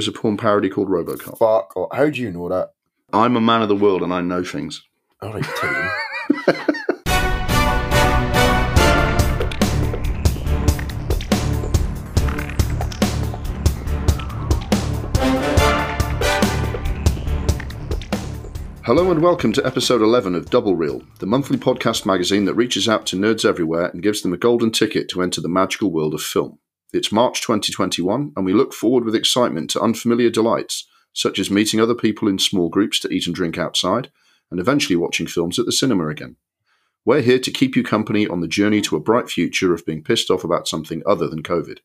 is a porn parody called Robocop. Fuck. off. How do you know that? I'm a man of the world and I know things. All right, Tim. Hello and welcome to episode 11 of Double Reel, the monthly podcast magazine that reaches out to nerds everywhere and gives them a golden ticket to enter the magical world of film. It's March 2021, and we look forward with excitement to unfamiliar delights, such as meeting other people in small groups to eat and drink outside, and eventually watching films at the cinema again. We're here to keep you company on the journey to a bright future of being pissed off about something other than COVID.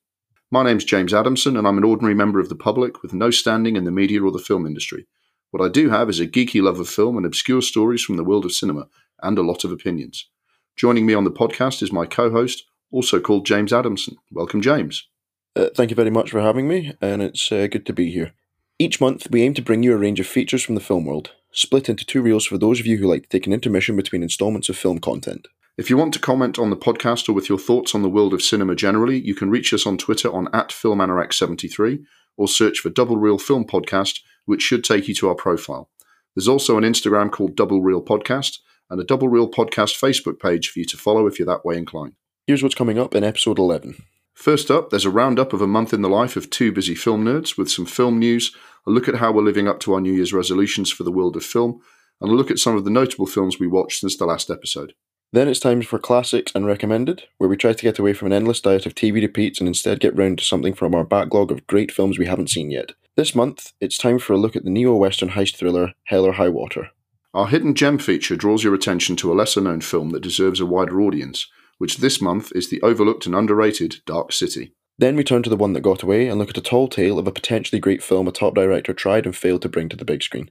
My name's James Adamson, and I'm an ordinary member of the public with no standing in the media or the film industry. What I do have is a geeky love of film and obscure stories from the world of cinema, and a lot of opinions. Joining me on the podcast is my co host, also called James Adamson. Welcome, James. Uh, thank you very much for having me, and it's uh, good to be here. Each month, we aim to bring you a range of features from the film world, split into two reels for those of you who like to take an intermission between installments of film content. If you want to comment on the podcast or with your thoughts on the world of cinema generally, you can reach us on Twitter on at FilmAnorex73 or search for Double Reel Film Podcast, which should take you to our profile. There's also an Instagram called Double Reel Podcast and a Double Reel Podcast Facebook page for you to follow if you're that way inclined. Here's what's coming up in episode 11. First up, there's a roundup of a month in the life of two busy film nerds with some film news, a look at how we're living up to our New Year's resolutions for the world of film, and a look at some of the notable films we watched since the last episode. Then it's time for classics and recommended, where we try to get away from an endless diet of TV repeats and instead get round to something from our backlog of great films we haven't seen yet. This month, it's time for a look at the neo Western heist thriller Hell or High Water. Our hidden gem feature draws your attention to a lesser known film that deserves a wider audience, which this month is the overlooked and underrated Dark City. Then we turn to the one that got away and look at a tall tale of a potentially great film a top director tried and failed to bring to the big screen.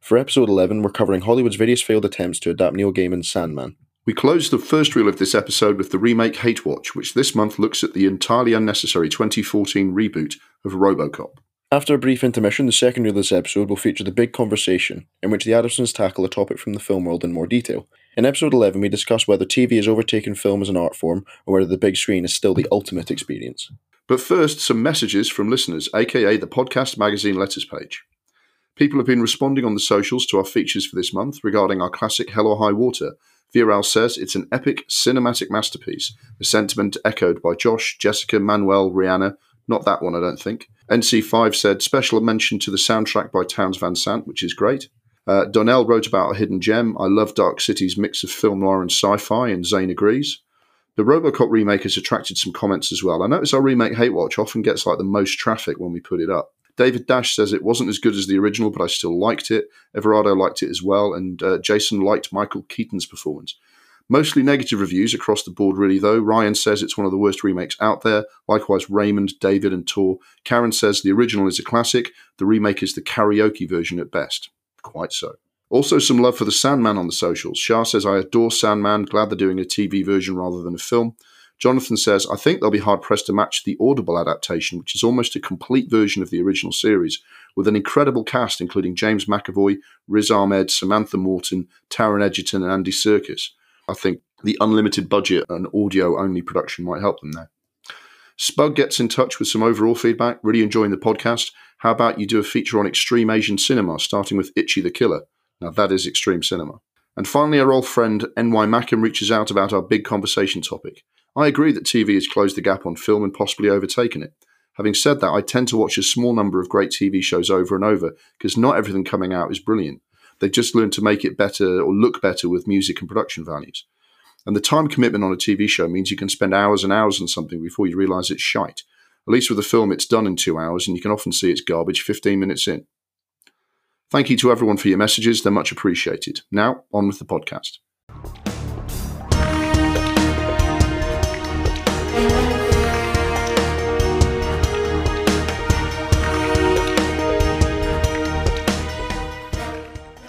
For episode 11, we're covering Hollywood's various failed attempts to adapt Neil Gaiman's Sandman. We close the first reel of this episode with the remake Hate Watch, which this month looks at the entirely unnecessary 2014 reboot of Robocop. After a brief intermission, the second reel of this episode will feature the big conversation, in which the Adamsons tackle a topic from the film world in more detail. In episode 11, we discuss whether TV has overtaken film as an art form, or whether the big screen is still the ultimate experience. But first, some messages from listeners, aka the podcast magazine letters page. People have been responding on the socials to our features for this month regarding our classic Hell or High Water. Viral says it's an epic cinematic masterpiece, a sentiment echoed by Josh, Jessica, Manuel, Rihanna. Not that one, I don't think. NC5 said special mention to the soundtrack by Townes Van Zandt, which is great. Uh, Donnell wrote about a hidden gem. I love Dark City's mix of film noir and sci fi, and Zane agrees. The Robocop remake has attracted some comments as well. I notice our remake Hate Watch often gets like the most traffic when we put it up. David Dash says it wasn't as good as the original, but I still liked it. Everardo liked it as well, and uh, Jason liked Michael Keaton's performance. Mostly negative reviews across the board, really, though. Ryan says it's one of the worst remakes out there. Likewise, Raymond, David, and Tor. Karen says the original is a classic, the remake is the karaoke version at best. Quite so. Also, some love for the Sandman on the socials. Shah says, I adore Sandman, glad they're doing a TV version rather than a film. Jonathan says, I think they'll be hard pressed to match the Audible adaptation, which is almost a complete version of the original series, with an incredible cast including James McAvoy, Riz Ahmed, Samantha Morton, Taron Egerton, and Andy Serkis. I think the unlimited budget and audio only production might help them there. Spug gets in touch with some overall feedback, really enjoying the podcast. How about you do a feature on extreme Asian cinema, starting with Ichi the Killer? Now, that is extreme cinema. And finally, our old friend NY Mackham reaches out about our big conversation topic. I agree that TV has closed the gap on film and possibly overtaken it. Having said that, I tend to watch a small number of great TV shows over and over because not everything coming out is brilliant. They've just learned to make it better or look better with music and production values. And the time commitment on a TV show means you can spend hours and hours on something before you realise it's shite. At least with a film, it's done in two hours, and you can often see it's garbage 15 minutes in. Thank you to everyone for your messages, they're much appreciated. Now, on with the podcast.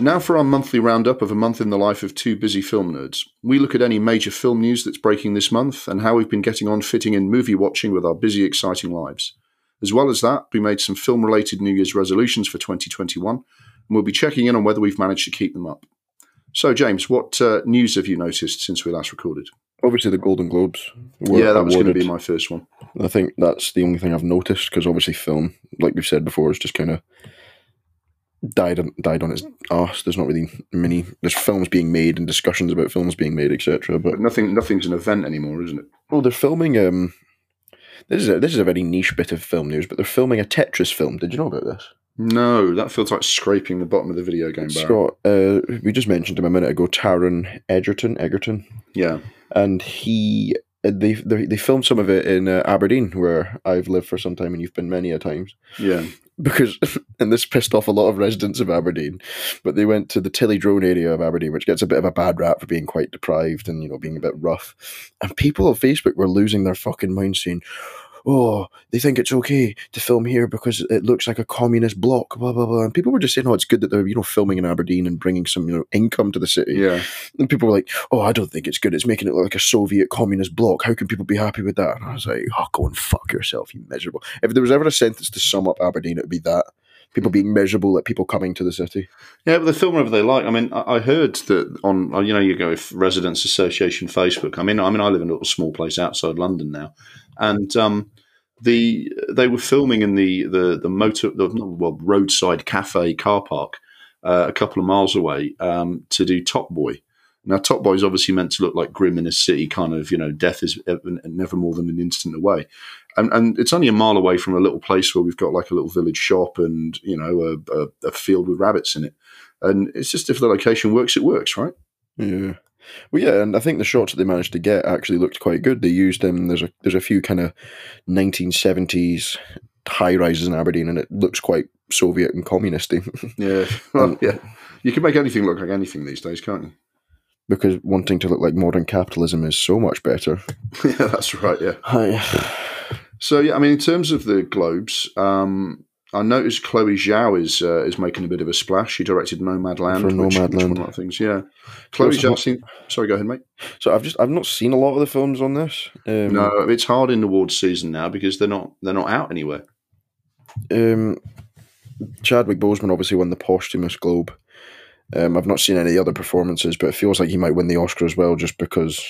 Now for our monthly roundup of a month in the life of two busy film nerds. We look at any major film news that's breaking this month and how we've been getting on fitting in movie watching with our busy, exciting lives. As well as that, we made some film related New Year's resolutions for 2021, and we'll be checking in on whether we've managed to keep them up. So, James, what uh, news have you noticed since we last recorded? Obviously, the Golden Globes. Were yeah, that was going to be my first one. I think that's the only thing I've noticed because obviously, film, like we've said before, is just kind of died on died on its arse. There's not really many. There's films being made and discussions about films being made, etc. But But nothing, nothing's an event anymore, isn't it? well, they're filming. Um, this is a, this is a very niche bit of film news, but they're filming a Tetris film. Did you know about this? No, that feels like scraping the bottom of the video game barrel. Scott, uh, we just mentioned him a minute ago. Taron Egerton, Egerton, Yeah, and he uh, they they, they filmed some of it in uh, Aberdeen, where I've lived for some time, and you've been many a times. yeah, Because and this pissed off a lot of residents of Aberdeen, but they went to the Tillydrone area of Aberdeen, which gets a bit of a bad rap for being quite deprived and you know being a bit rough. And people on Facebook were losing their fucking mind, saying. Oh, they think it's okay to film here because it looks like a communist bloc, blah blah blah. And people were just saying, "Oh, it's good that they're you know filming in Aberdeen and bringing some you know income to the city." yeah. And people were like, "Oh, I don't think it's good. It's making it look like a Soviet communist bloc. How can people be happy with that?" And I was like, "Oh, go and fuck yourself, you miserable." If there was ever a sentence to sum up Aberdeen, it would be that: people being miserable at people coming to the city. Yeah, but they film whatever they like. I mean, I I heard that on you know you go with Residents Association Facebook. I mean, I mean, I live in a little small place outside London now, and um, the they were filming in the the the motor the well roadside cafe car park uh, a couple of miles away um, to do Top Boy. Now, Top Boy is obviously meant to look like grim in a city, kind of you know, death is never more than an instant away. And, and it's only a mile away from a little place where we've got like a little village shop and you know a, a, a field with rabbits in it. And it's just if the location works, it works, right? Yeah. Well, yeah, and I think the shots that they managed to get actually looked quite good. They used them. there's a there's a few kind of 1970s high rises in Aberdeen, and it looks quite Soviet and communisty Yeah, well, yeah. You can make anything look like anything these days, can't you? because wanting to look like modern capitalism is so much better. yeah, that's right. Yeah. Hi. So yeah, I mean, in terms of the Globes, um, I noticed Chloe Zhao is uh, is making a bit of a splash. She directed Nomadland, For which, which Nomadland. one of the things. Yeah, Chloe Zhao. Seen, sorry, go ahead, mate. So I've just I've not seen a lot of the films on this. Um, No, it's hard in the awards season now because they're not they're not out anywhere. Um, Chadwick Boseman obviously won the posthumous Globe. Um, I've not seen any other performances, but it feels like he might win the Oscar as well, just because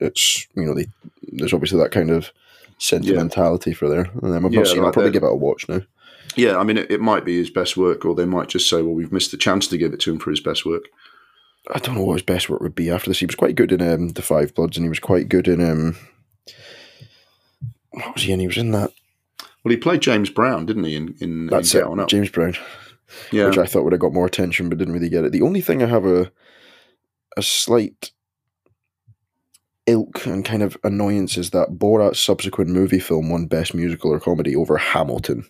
it's you know they, there's obviously that kind of sentimentality for there. And I've Yeah, not seen. I'll probably give it a watch now. Yeah, I mean, it, it might be his best work, or they might just say, "Well, we've missed the chance to give it to him for his best work." I don't know what his best work would be after this. He was quite good in um, the Five Bloods, and he was quite good in um, what was he in? He was in that. Well, he played James Brown, didn't he? In in, That's in it, Up. James Brown. yeah, which I thought would have got more attention, but didn't really get it. The only thing I have a a slight ilk and kind of annoyance is that Borat's subsequent movie film won Best Musical or Comedy over Hamilton.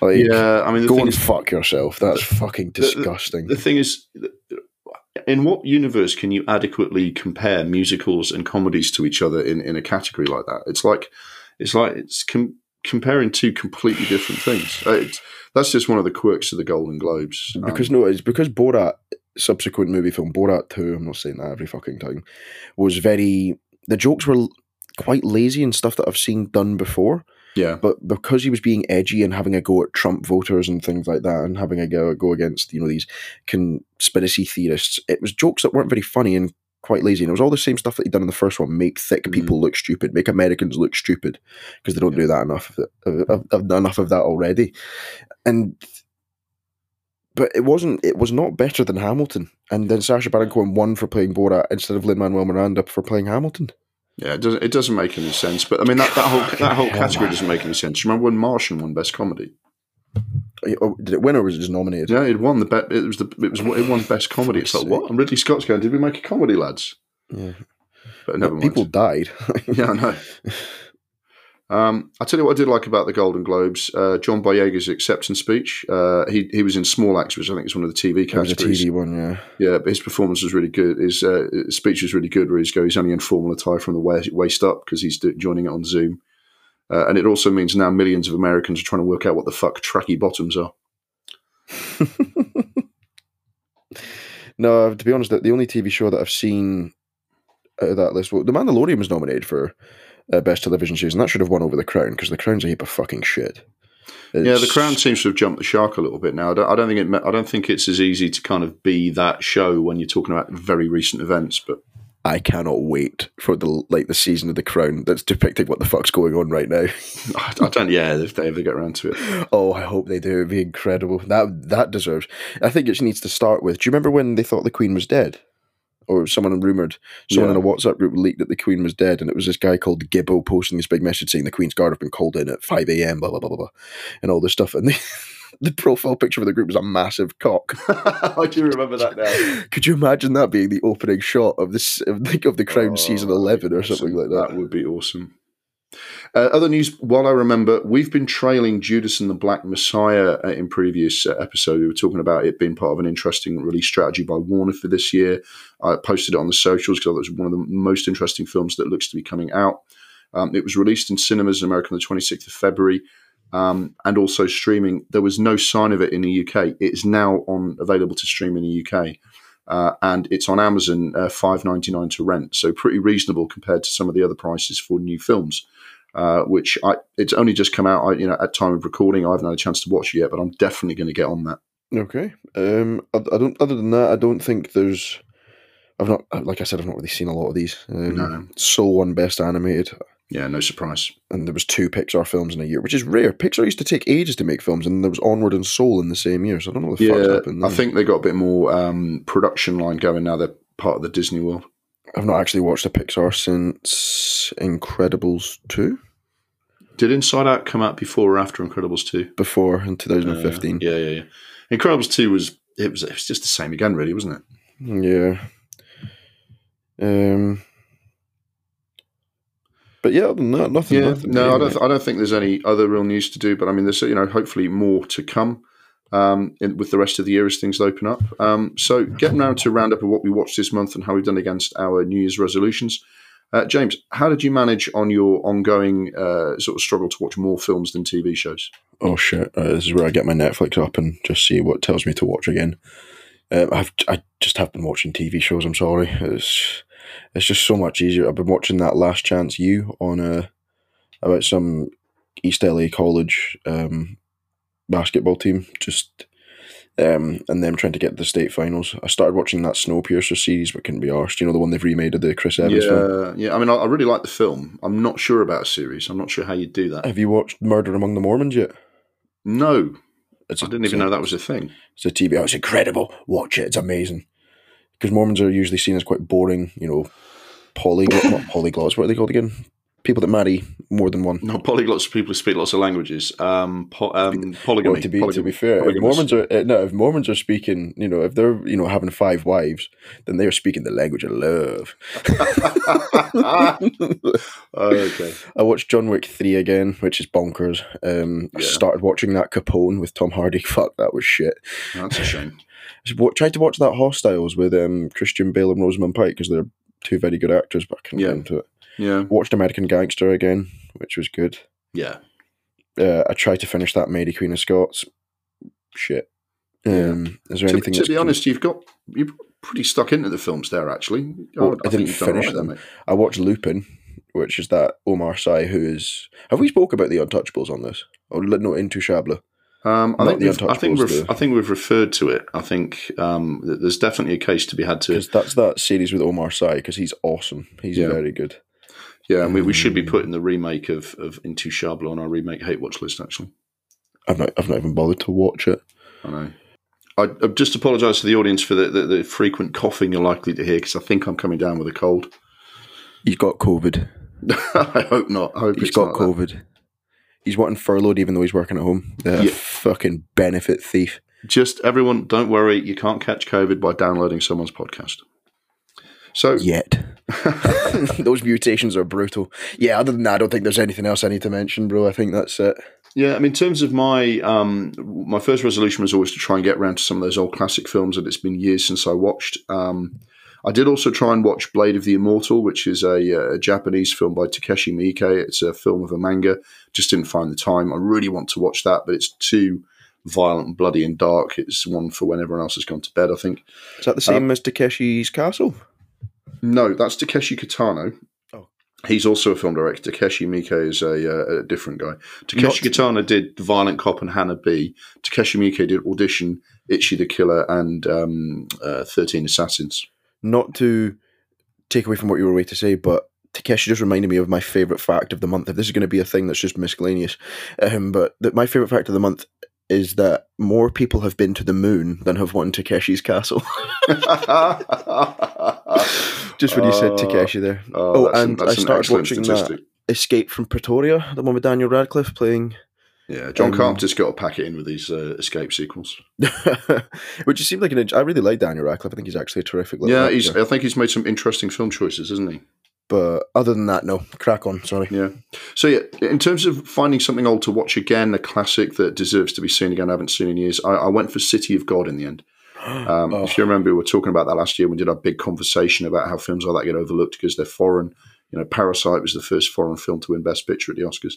Like, yeah. I mean, the go and is, fuck yourself. That's fucking the- disgusting. the thing is, in what universe can you adequately compare musicals and comedies to each other in, in a category like that? It's like it's like it's com- comparing two completely different things. Uh, It's, that's just one of the quirks of the Golden Globes. Um, because no, it's because Borat subsequent movie film Borat Two. I'm not saying that every fucking time. Was very the jokes were quite lazy and stuff that I've seen done before. Yeah, but because he was being edgy and having a go at Trump voters and things like that, and having a go, go against you know these conspiracy theorists, it was jokes that weren't very funny and quite lazy. And it was all the same stuff that he'd done in the first one: make thick Mhm. people look stupid, make Americans look stupid, because they don't do that enough of, of enough of that already. And but it wasn't. It was not better than Hamilton. And then Sacha Baron Cohen won for playing Borat instead of Lin Manuel Miranda for playing Hamilton. Yeah. It doesn't it doesn't make any sense. But I mean that, that whole that whole category doesn't make any sense. Remember when Martian won Best Comedy? Oh, Did it win or was it just nominated? Yeah, it won the bet. It was the it was it won Best Comedy. It's like what? And Ridley Scott's going. Did we make a comedy, lads? Yeah. But never mind. People died. yeah, I know. Um, I tell you what I did like about the Golden Globes. Uh, John Boyega's acceptance speech. Uh, he he was in Small Acts, which I think is one of the TV was a. TV one, yeah. Yeah, but his performance was really good. His, uh, his speech was really good. Where he's go, he's only in formal attire from the waist, waist up because he's do, joining it on Zoom. Uh, and it also means now millions of Americans are trying to work out what the fuck tracky bottoms are. No, to be honest, the the only TV show that I've seen out of that list, well, The Mandalorian was nominated for uh, Best Television Series, and that should have won over The Crown because The Crown's a heap of fucking shit. Yeah, the Crown seems to have jumped the shark a little bit now. I don't, I don't think it. I don't think it's as easy to kind of be that show when you're talking about very recent events. But I cannot wait for the like the season of The Crown that's depicting what the fuck's going on right now. I I don't. Yeah, if they ever get around to it. oh, I hope they do. It'd be incredible. That that deserves. I think it needs to start with. Do you remember when they thought the Queen was dead? Or someone rumored, someone in a WhatsApp group leaked that the Queen was dead, and it was this guy called Gibbo posting this big message saying the Queen's Guard have been called in at five a.m. Blah blah blah blah blah, and all this stuff. And the, the profile picture for the group was a massive cock. I do remember that now. Could you imagine that being the opening shot of this of the, of the Crown oh, season eleven or awesome. something like that? That would be awesome. Uh, other news, while I remember, we've been trailing Judas and the Black Messiah uh, in previous uh. We were talking about it being part of an interesting release strategy by Warner for this year. I posted it on the socials because it was one of the most interesting films that looks to be coming out. Um, it was released in cinemas in America on the 26th of February um, and also streaming. There was no sign of it in the UK. It is now on available to stream in the UK. Uh, and it's on Amazon, uh, five ninety nine to rent, so pretty reasonable compared to some of the other prices for new films. Uh, which I it's only just come out. I, you know, at time of recording, I haven't had a chance to watch it yet, but I'm definitely going to get on that. Okay. Um, I, I don't. Other than that, I don't think there's. I've not, like I said, I've not really seen a lot of these. Um, No. Soul won Best Animated, Yeah, no surprise. and there was two Pixar films in a year, which is rare. Pixar used to take ages to make films, and there was Onward and Soul in the same year. So I don't know what the fuck's Yeah, happened. I think they got a bit more um, production line going now. They're part of the Disney world. I've not actually watched a Pixar since Incredibles two Did Inside Out come out before or after Incredibles two? before in Uh, 2015. yeah, yeah, yeah. Incredibles two was it was it was just the same again, really, wasn't it? Yeah. Um. But yeah, other than that, nothing. Yeah, nothing no, I don't. I don't think there's any other real news to do. But I mean, there's you know hopefully more to come um, in, with the rest of the year as things open up. Um, so getting round to a roundup of what we watched this month and how we've done against our New Year's resolutions. Uh, James, how did you manage on your ongoing uh, sort of struggle to watch more films than TV shows? oh shit, uh, this is where I get my Netflix up and just see what tells me to watch again. Um, I've I just have been watching TV shows. I'm sorry, it's it's just so much easier. I've been watching that Last Chance U on a about some East LA college um, basketball team, just um, and them trying to get to the state finals. I started watching that Snowpiercer series, but couldn't be arsed. You know the one they've remade of the Chris Evans film. Yeah, yeah. I mean, I, I really like the film. I'm not sure about a series. I'm not sure how you do that. Have you watched Murder Among the Mormons yet? No, It's I a- didn't even a- know that was a thing. It's a TV. Oh, it's incredible. Watch it. It's amazing. Because Mormons are usually seen as quite boring, you know, polyglot, not polyglots. What are they called again? People that marry more than one. No, polyglots people who speak lots of languages. Um, po- um, polygamy. Well, to be to be fair, if Mormons are uh, no, if Mormons are speaking, you know, if they're you know having five wives, then they are speaking the language of love. Okay. I watched John Wick three again, which is bonkers. Um, I started watching that Capone with Tom Hardy. Fuck, that was shit. That's a shame. I tried to watch that Hostiles with um, Christian Bale and Rosamund Pike because they're two very good actors, but I couldn't Yeah. get into it. Yeah, Watched American Gangster again, which was good. yeah. Uh, I tried to finish that Mary Queen of Scots. Shit. Um, Is there To, anything? to be honest, you've got you're pretty stuck into the films there. Actually, Well, Oh, I didn't you've done all finish right them. mate. I watched Lupin, which is that Omar Sy who is. Have we spoke about the Untouchables on this? Or no, Intouchables. Um, I think we've, I think we've, I think we've referred to it. I think um, th- there's definitely a case to be had to. Because that's that series with Omar Sy, because he's awesome. He's Yeah. very good. Yeah, and we, we should be um, putting the remake of of Intouchables on our remake hate watch list. Actually, I've not, I've not even bothered to watch it. I know. I, I just apologise to the audience for the, the, the frequent coughing you're likely to hear because I think I'm coming down with a cold. He's got COVID. I hope not. I hope He's got not that. COVID. He's wanting furloughed even though he's working at home. The Yeah. fucking benefit thief. Just everyone, don't worry. You can't catch COVID by downloading someone's podcast. So Yet. Those mutations are brutal. Yeah, other than that, I don't think there's anything else I need to mention, bro. I think that's it. Yeah, I mean, in terms of my um, my first resolution was always to try and get around to some of those old classic films that it's been years since I watched. Um, I did also try and watch Blade of the Immortal, which is a, a Japanese film by Takeshi Miike. It's a film of a manga. Just didn't find the time. I really want to watch that, but it's too violent and bloody and dark. It's one for when everyone else has gone to bed. I think. Is that the same as Takeshi's Castle? No, that's Takeshi Kitano. Oh. He's also a film director. Takeshi Miike is a, uh, a different guy. Takeshi Not- Kitano did Violent Cop and Hana-bi. Takeshi Miike did Audition, Ichi the Killer, and um, uh, 13 Assassins. Not to take away from what you were way to say, but Takeshi just reminded me of my favorite fact of the month. If this is going to be a thing that's just miscellaneous, um, but that my favorite fact of the month is that more people have been to the moon than have won Takeshi's castle. just when you said Uh, Takeshi there. Oh, Oh, that's an- and I started watching statistic. that Escape from Pretoria, the one with Daniel Radcliffe playing Yeah, John Um, Carpenter's got to pack it in with these uh, escape sequels. Which just seemed like an. I really like Daniel Radcliffe. I think he's actually a terrific. yeah, actor. he's. I think he's made some interesting film choices, isn't he? But other than that, no. Crack on. Sorry. Yeah. So yeah, in terms of finding something old to watch again, a classic that deserves to be seen again, I haven't seen in years. I, I went for City of God in the end. Um, Oh. If you remember, we were talking about that last year. We did our big conversation about how films like that get overlooked because they're foreign. You know, Parasite was the first foreign film to win Best Picture at the Oscars.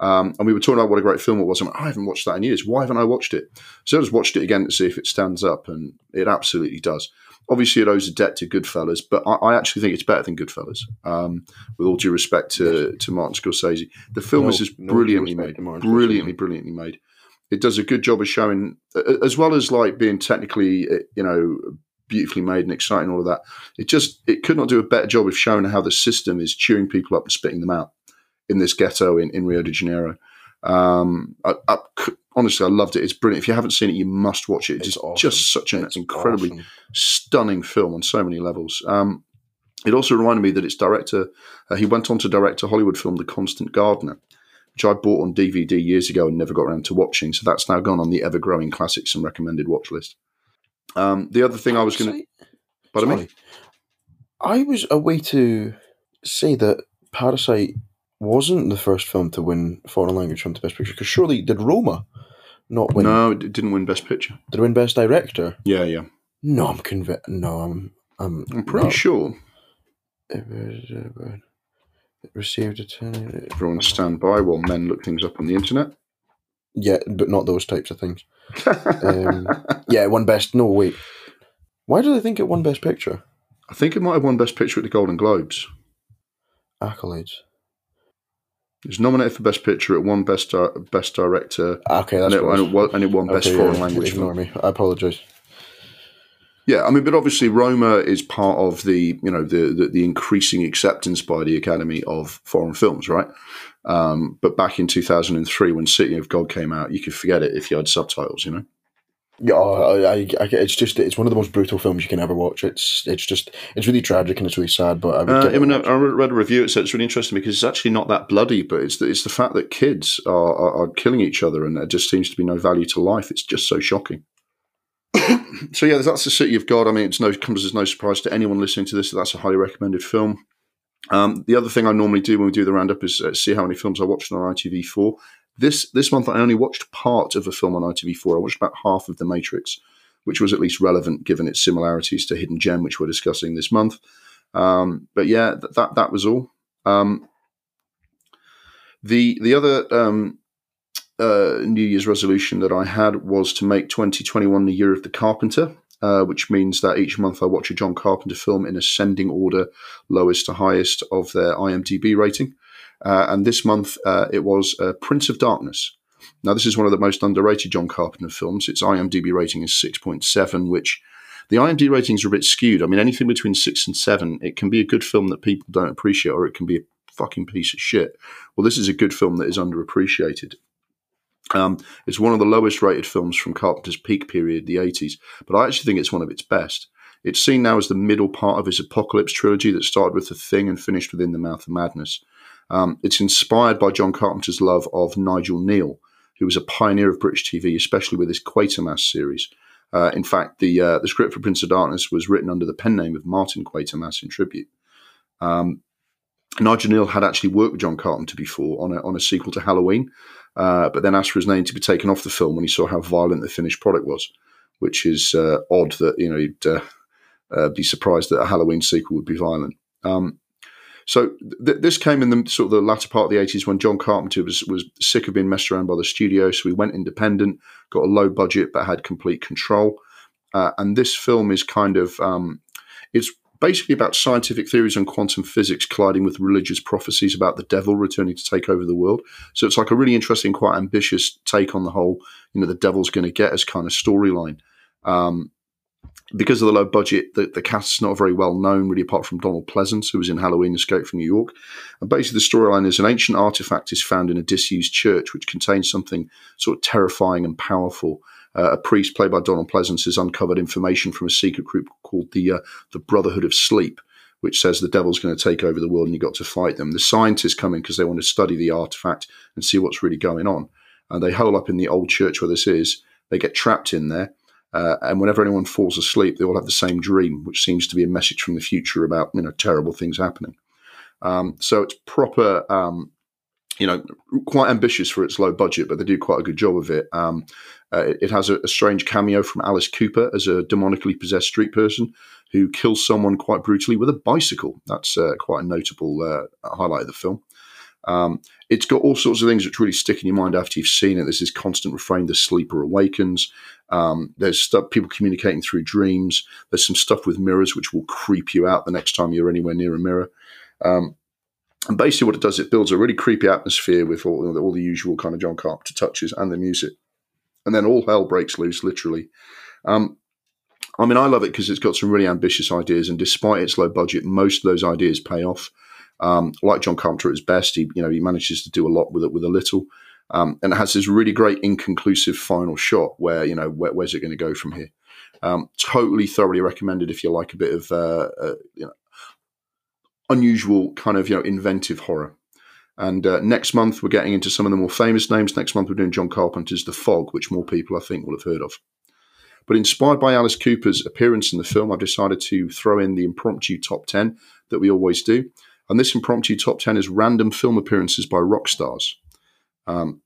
Um, and we were talking about what a great film it was. I'm like, I haven't watched that in years. Why haven't I watched it? So I just watched it again to see if it stands up, and it absolutely does. Obviously, it owes a debt to Goodfellas, but I, I actually think it's better than Goodfellas. Um, with all due respect to, to Martin Scorsese, the film No- is just no brilliantly made, brilliantly, brilliantly made. It does a good job of showing, as well as like being technically, uh, you know, beautifully made and exciting, all of that. It just it could not do a better job of showing how the system is chewing people up and spitting them out in this ghetto in, in Rio de Janeiro. Um, I, I c- honestly, I loved it. It's brilliant. If you haven't seen it, you must watch it. It's, It's just, awesome. just such an It's incredibly awesome. stunning film on so many levels. Um, it also reminded me that its director, uh, he went on to direct a Hollywood film, The Constant Gardener, which I bought on DVD years ago and never got around to watching. So that's now gone on the ever growing classics and recommended watch list. Um, the other thing I was going to, pardon me? Sorry. I was a way to say that Parasite wasn't the first film to win foreign language film to Best Picture because surely did Roma not win? No, it didn't win Best Picture. Did it win Best Director? Yeah, yeah. No, I'm convinced. No, I'm. I'm, I'm pretty sure. It was, uh, it received a ten. Everyone stand by while men look things up on the internet. Yeah, but not those types of things. Um, Yeah, it won Best. No, wait. Why do they think it won Best Picture? I think it might have won Best Picture at the Golden Globes. Accolades. It was nominated for Best Picture. It won Best Di- Best Director, Okay, and that's it, and, it won, and it won Best Okay, Foreign yeah, Language Ignore me. I apologize. Yeah, I mean, but obviously Roma is part of the you know the the, the increasing acceptance by the Academy of foreign films, right? Um, but back in two thousand and three, when City of God came out, you could forget it if you had subtitles, you know. Yeah, I, I, I, it's just it's one of the most brutal films you can ever watch. It's it's just it's really tragic and it's really sad. But I would Uh, give it I, a mean. I read a review. It said it's really interesting because it's actually not that bloody, but it's the, it's the fact that kids are, are, are killing each other and there just seems to be no value to life. It's just so shocking. so yeah, that's the City of God. I mean, it's no comes as no surprise to anyone listening to this that that's a highly recommended film. Um, the other thing I normally do when we do the roundup is uh, see how many films I watched on ITV4. This this month I only watched part of a film on ITV4. I watched about half of The Matrix, which was at least relevant given its similarities to Hidden Gem, which we're discussing this month. Um, but yeah, th- that that was all. Um, the the other um, uh, New Year's resolution that I had was to make 2021 the year of the Carpenter, uh, which means that each month I watch a John Carpenter film in ascending order, lowest to highest of their IMDb rating. Uh, and this month uh, it was uh, Prince of Darkness. Now, this is one of the most underrated John Carpenter films. Its IMDb rating is 6.7, which the IMDb ratings are a bit skewed. I mean, anything between six and seven, it can be a good film that people don't appreciate, or it can be a fucking piece of shit. Well, this is a good film that is underappreciated. Um, it's one of the lowest rated films from Carpenter's peak period, the 80s, but I actually think it's one of its best. It's seen now as the middle part of his Apocalypse trilogy that started with The Thing and finished with In the Mouth of Madness. Um, it's inspired by John Carpenter's love of Nigel Kneale, who was a pioneer of British TV, especially with his Quatermass series. Uh, in fact, the uh, the script for Prince of Darkness was written under the pen name of Martin Quatermass in tribute. Um, Nigel Kneale had actually worked with John Carpenter before on a, on a sequel to Halloween, uh, but then asked for his name to be taken off the film when he saw how violent the finished product was, which is uh, odd that you know you'd uh, uh, be surprised that a Halloween sequel would be violent. Um, so th- this came in the sort of the latter part of the 80s when John Carpenter was was sick of being messed around by the studio, so he went independent, got a low budget but had complete control. Uh, and this film is kind of um, it's basically about scientific theories on quantum physics colliding with religious prophecies about the devil returning to take over the world. So it's like a really interesting, quite ambitious take on the whole, you know, the devil's going to get us kind of storyline. Um, because of the low budget, the, the cast's not very well known, really, apart from Donald Pleasence, who was in Halloween Escape from New York. And basically, the storyline is an ancient artifact is found in a disused church, which contains something sort of terrifying and powerful. Uh, a priest played by Donald Pleasence has uncovered information from a secret group called the uh, the Brotherhood of Sleep, which says the devil's going to take over the world and you've got to fight them. The scientists come in because they want to study the artifact and see what's really going on. And they hole up in the old church where this is. They get trapped in there uh, and whenever anyone falls asleep, they all have the same dream, which seems to be a message from the future about you know terrible things happening. Um, so it's proper, um, you know, quite ambitious for its low budget, but they do quite a good job of it. Um, uh, it, has a, a, strange cameo from Alice Cooper as a demonically possessed street person who kills someone quite brutally with a bicycle. That's uh, quite a notable uh, highlight of the film. Um, it's got all sorts of things which really stick in your mind after you've seen it. There's this constant refrain: "The sleeper awakens." Um, there's stuff people communicating through dreams. There's some stuff with mirrors which will creep you out the next time you're anywhere near a mirror. Um, and basically, what it does, it builds a really creepy atmosphere with all, all the usual kind of John Carpenter touches and the music. And then all hell breaks loose, literally. Um, I mean, I love it because it's got some really ambitious ideas, and despite its low budget, most of those ideas pay off. Um, like John Carpenter at his best, he you know he manages to do a lot with it with a little, um, and it has this really great inconclusive final shot where you know where, where's it going to go from here. Um, totally thoroughly recommended if you like a bit of uh, uh, you know unusual kind of you know inventive horror. And uh, next month we're getting into some of the more famous names. Next month we're doing John Carpenter's The Fog, which more people I think will have heard of. But inspired by Alice Cooper's appearance in the film, I've decided to throw in the impromptu top 10 that we always do. And this impromptu top 10 is random film appearances by rock stars. Um,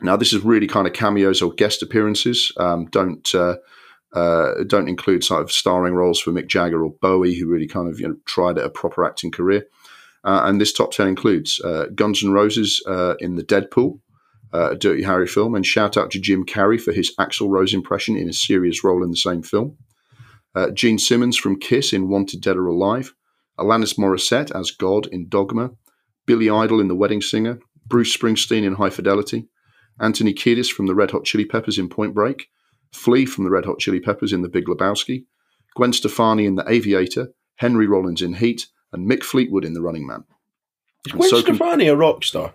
now, this is really kind of cameos or guest appearances. Um, don't uh, uh, don't include sort of starring roles for Mick Jagger or Bowie, who really kind of you know tried a proper acting career. Uh, and this top ten includes uh, Guns N' Roses uh, in the Dead Pool, uh, a Dirty Harry film, and shout out to Jim Carrey for his Axl Rose impression in a serious role in the same film. Gene Simmons from Kiss in Wanted Dead or Alive, Alanis Morissette as God in Dogma, Billy Idol in The Wedding Singer, Bruce Springsteen in High Fidelity, Anthony Kiedis from the Red Hot Chili Peppers in Point Break, Flea from the Red Hot Chili Peppers in The Big Lebowski, Gwen Stefani in The Aviator, Henry Rollins in Heat, and Mick Fleetwood in The Running Man. Is Gwen so Stefani a rock star?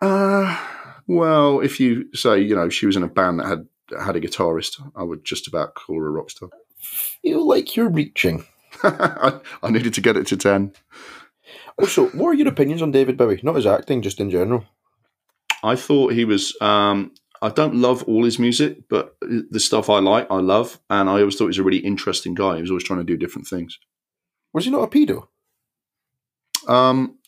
Uh, well, if you say, you know, she was in a band that had had a guitarist, I would just about call her a rock star. Feel like you're reaching. I, I needed to get it to 10. Also, what are your opinions on David Bowie? Not his acting, just in general. I thought he was. Um, I don't love all his music, but the stuff I like, I love, and I always thought he was a really interesting guy. He was always trying to do different things. Was he not a pedo? Um,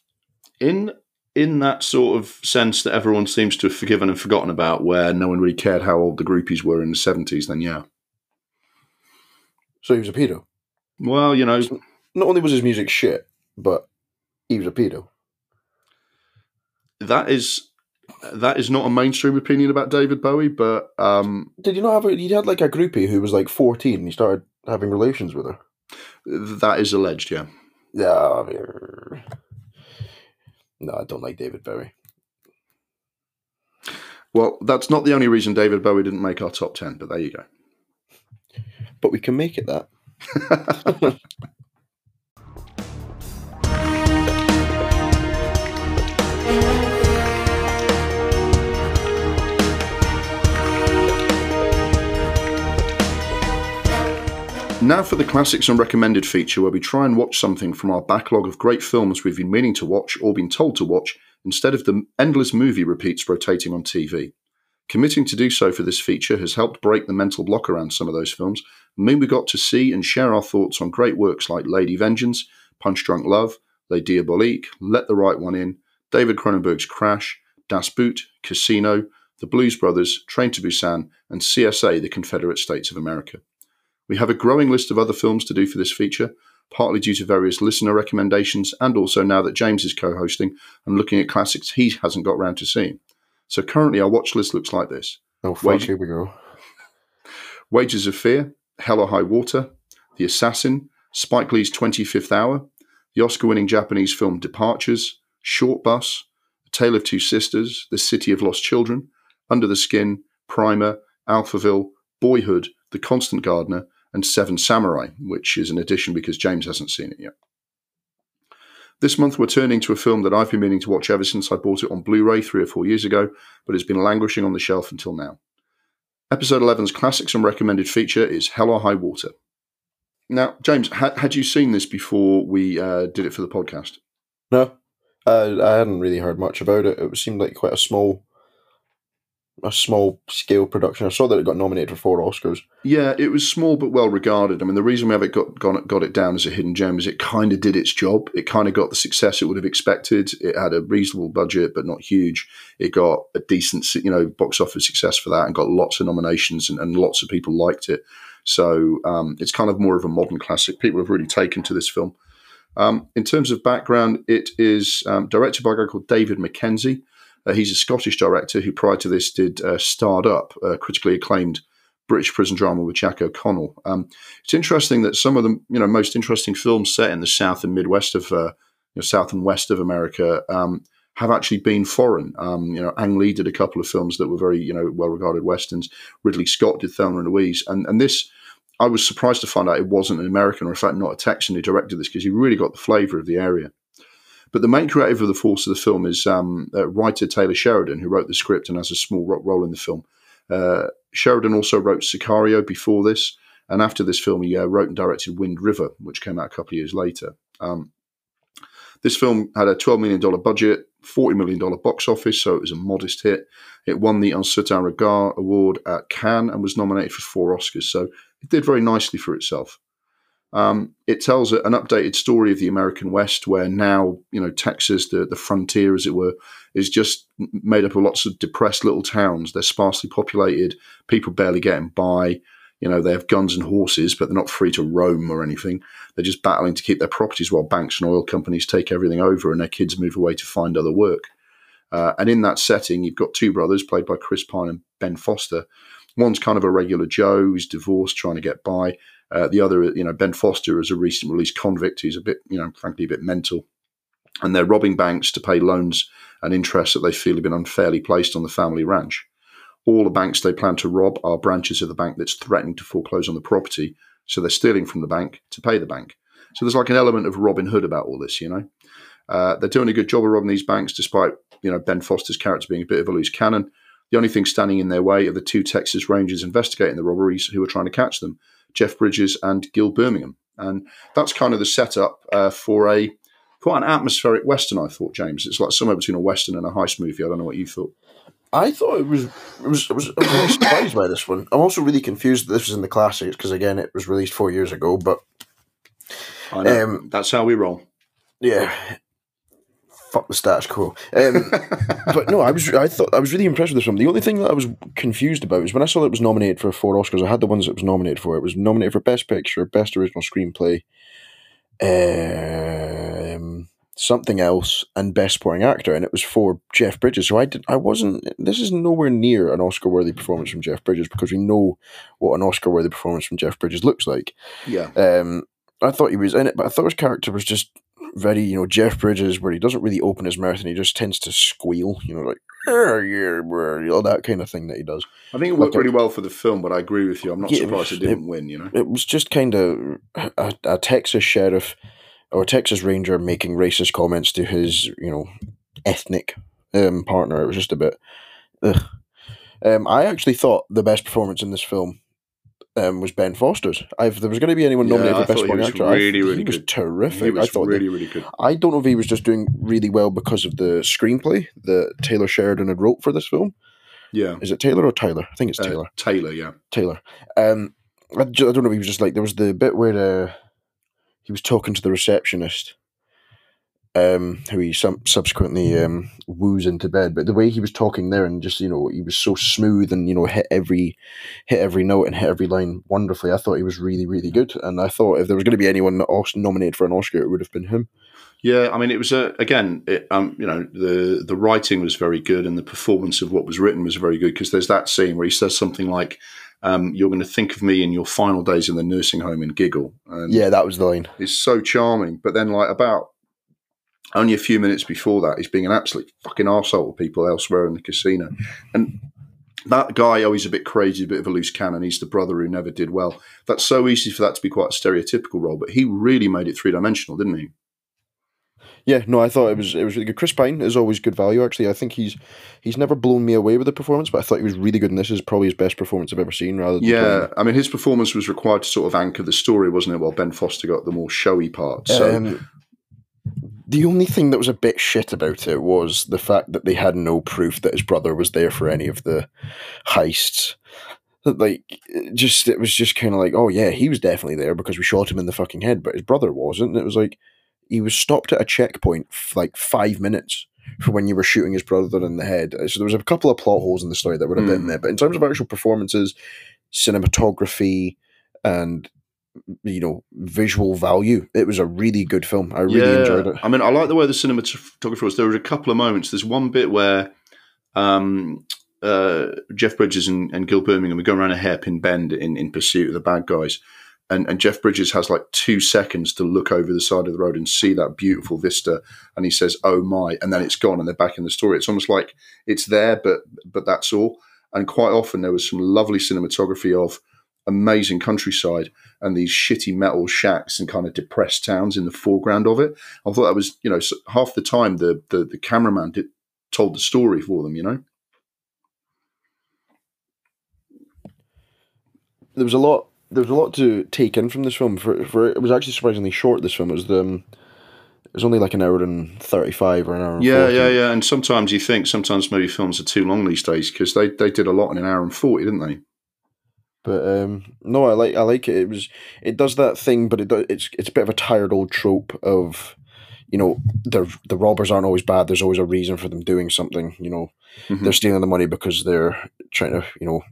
in in that sort of sense that everyone seems to have forgiven and forgotten about, where no one really cared how old the groupies were in the seventies, then yeah. So he was a pedo. Well, you know, not only was his music shit, but he was a pedo. That is that is not a mainstream opinion about David Bowie, but um, did you not have? A, you had like a groupie who was like fourteen. and He started having relations with her. That is alleged, yeah. Yeah. No, I don't like David Bowie. Well, that's not the only reason David Bowie didn't make our top ten, but there you go. But we can make it that. Now for the classics and recommended feature where we try and watch something from our backlog of great films we've been meaning to watch or been told to watch instead of the endless movie repeats rotating on TV. Committing to do so for this feature has helped break the mental block around some of those films, mean we got to see and share our thoughts on great works like Lady Vengeance, Punch Drunk Love, Les Diaboliques, Let the Right One In, David Cronenberg's Crash, Das Boot, Casino, The Blues Brothers, Train to Busan, and CSA, The Confederate States of America. We have a growing list of other films to do for this feature, partly due to various listener recommendations and also now that James is co hosting and looking at classics he hasn't got round to seeing. So currently, our watch list looks like this Oh, fuck, Wage- here we go. Wages of Fear, Hell or High Water, The Assassin, Spike Lee's 25th Hour, the Oscar winning Japanese film Departures, Shortbus, A Tale of Two Sisters, The City of Lost Children, Under the Skin, Primer, Alphaville, Boyhood, The Constant Gardener, and Seven Samurai, which is an addition because James hasn't seen it yet. This month, we're turning to a film that I've been meaning to watch ever since I bought it on Blu ray three or four years ago, but it's been languishing on the shelf until now. Episode 11's classics and recommended feature is Hell or High Water. Now, James, ha- had you seen this before we uh, did it for the podcast? No, I, I hadn't really heard much about it. It seemed like quite a small, a small scale production. I saw that it got nominated for four Oscars. Yeah, it was small but well regarded. I mean, the reason we haven't got got, got it down as a hidden gem is it kind of did its job. It kind of got the success it would have expected. It had a reasonable budget, but not huge. It got a decent, you know, box office success for that, and got lots of nominations, and, and lots of people liked it. So um, it's kind of more of a modern classic. People have really taken to this film. Um, in terms of background, it is um, directed by a guy called David Mackenzie. Uh, he's a Scottish director who, prior to this, did uh, Starred Up, a critically acclaimed British prison drama with Jack O'Connell. Um, it's interesting that some of the you know most interesting films set in the South and Midwest of uh, you know, South and West of America um, have actually been foreign. Um, you know, Ang Lee did a couple of films that were very you know well regarded westerns. Ridley Scott did Thelma and Louise, and and this I was surprised to find out it wasn't an American, or in fact not a Texan who directed this, because he really got the flavour of the area. But the main creative of the force of the film is um, uh, writer Taylor Sheridan, who wrote the script and has a small role in the film. Uh, Sheridan also wrote Sicario before this, and after this film, he uh, wrote and directed Wind River, which came out a couple of years later. Um, this film had a $12 million budget, $40 million box office, so it was a modest hit. It won the Un Certain Regard Award at Cannes and was nominated for four Oscars, so it did very nicely for itself. Um, it tells an updated story of the American West, where now you know Texas, the the frontier, as it were, is just made up of lots of depressed little towns. They're sparsely populated. People barely getting by. You know, they have guns and horses, but they're not free to roam or anything. They're just battling to keep their properties while banks and oil companies take everything over, and their kids move away to find other work. Uh, and in that setting, you've got two brothers played by Chris Pine and Ben Foster. One's kind of a regular Joe who's divorced, trying to get by. Uh, the other, you know, Ben Foster is a recent released convict who's a bit, you know, frankly, a bit mental. And they're robbing banks to pay loans and interest that they feel have been unfairly placed on the family ranch. All the banks they plan to rob are branches of the bank that's threatening to foreclose on the property. So they're stealing from the bank to pay the bank. So there's like an element of Robin Hood about all this, you know. Uh, they're doing a good job of robbing these banks, despite you know Ben Foster's character being a bit of a loose cannon. The only thing standing in their way are the two Texas Rangers investigating the robberies who are trying to catch them. Jeff Bridges and Gil Birmingham. And that's kind of the setup uh, for a quite an atmospheric western. I thought, James, it's like somewhere between a western and a heist movie. I don't know what you thought. I thought it was. It was. I was, I was really surprised by this one. I'm also really confused that this was in the classics because again, it was released four years ago. But I know. Um, that's how we roll. Yeah, fuck the status quo. Um, but no, I was I thought I was really impressed with this film. The only thing that I was confused about is when I saw that it was nominated for four Oscars. I had the ones that it was nominated for. It was nominated for Best Picture, Best Original Screenplay, um, something else, and Best Supporting Actor, and it was for Jeff Bridges. So I did. I wasn't. This is nowhere near an Oscar-worthy performance from Jeff Bridges because we know what an Oscar-worthy performance from Jeff Bridges looks like. Yeah. Um, I thought he was in it, but I thought his character was just very, you know, Jeff Bridges, where he doesn't really open his mouth and he just tends to squeal, you know, like, yeah, yeah, you know, that kind of thing that he does. I think it worked like, really well for the film, but I agree with you. I'm not yeah, surprised it didn't it, win, you know? It was just kind of a, a Texas sheriff or Texas Ranger making racist comments to his, you know, ethnic um, partner. It was just a bit. Um, I actually thought the best performance in this film um, was Ben Foster's. If there was going to be anyone nominated yeah, for Best Supporting Actor, really, I, really he good. was terrific. He was I thought really, that, really good. I don't know if he was just doing really well because of the screenplay that Taylor Sheridan had wrote for this film. Yeah, is it Taylor or Tyler? I think it's Taylor. Uh, Taylor, yeah, Taylor. Um, I, I, don't know if he was just like there was the bit where uh, he was talking to the receptionist um, who he subsequently um, woos into bed. But the way he was talking there, and just you know, he was so smooth and you know hit every hit every note and hit every line wonderfully. I thought he was really really good, and I thought if there was going to be anyone nominated for an Oscar, it would have been him. Yeah, I mean, it was a again, it, um, you know, the the writing was very good, and the performance of what was written was very good because there's that scene where he says something like. Um, you're going to think of me in your final days in the nursing home and giggle. And yeah, that was the line. It's so charming. But then, like about only a few minutes before that, he's being an absolute fucking arsehole to people elsewhere in the casino. And that guy, oh, he's a bit crazy, a bit of a loose cannon. He's the brother who never did well. That's so easy for that to be quite a stereotypical role, but he really made it three dimensional, didn't he? Yeah, no, I thought it was it was really good. Chris Pine is always good value. Actually, I think he's he's never blown me away with the performance, but I thought he was really good. And this is probably his best performance I've ever seen. Rather, than yeah. I mean, his performance was required to sort of anchor the story, wasn't it? While Ben Foster got the more showy part. So Um, the only thing that was a bit shit about it was the fact that they had no proof that his brother was there for any of the heists. That, Like, just it was just kind of like, oh yeah, he was definitely there because we shot him in the fucking head, but his brother wasn't. And it was like he was stopped at a checkpoint for like five minutes for when you were shooting his brother in the head. So there was a couple of plot holes in the story that were a bit in Mm. there, but in terms of actual performances, cinematography, and you know visual value, it was a really good film. I really enjoyed it. I mean, I like the way the cinematographer was. There were a couple of moments. There's one bit where um, uh, Jeff Bridges and, and Gil Birmingham are going around a hairpin bend in, in pursuit of the bad guys. And, and Jeff Bridges has like two seconds to look over the side of the road and see that beautiful vista. And he says, Oh my. And then it's gone and they're back in the story. It's almost like it's there, but but that's all. And quite often there was some lovely cinematography of amazing countryside and these shitty metal shacks and kind of depressed towns in the foreground of it. I thought that was, you know, half the time the the, the cameraman did, told the story for them, you know. There was a lot. There was a lot to take in from this film. For, for it was actually surprisingly short. This film it was the. Um, it was only like an hour and thirty-five or an hour. And Yeah, 40. yeah, yeah. And sometimes you think sometimes maybe films are too long these days because they, they did a lot in an hour and forty, didn't they? But um, no, I like I like it. It was it does that thing, but it do, it's it's a bit of a tired old trope of, you know, the the robbers aren't always bad. There's always a reason for them doing something. You know, Mhm. they're stealing the money because they're trying to you know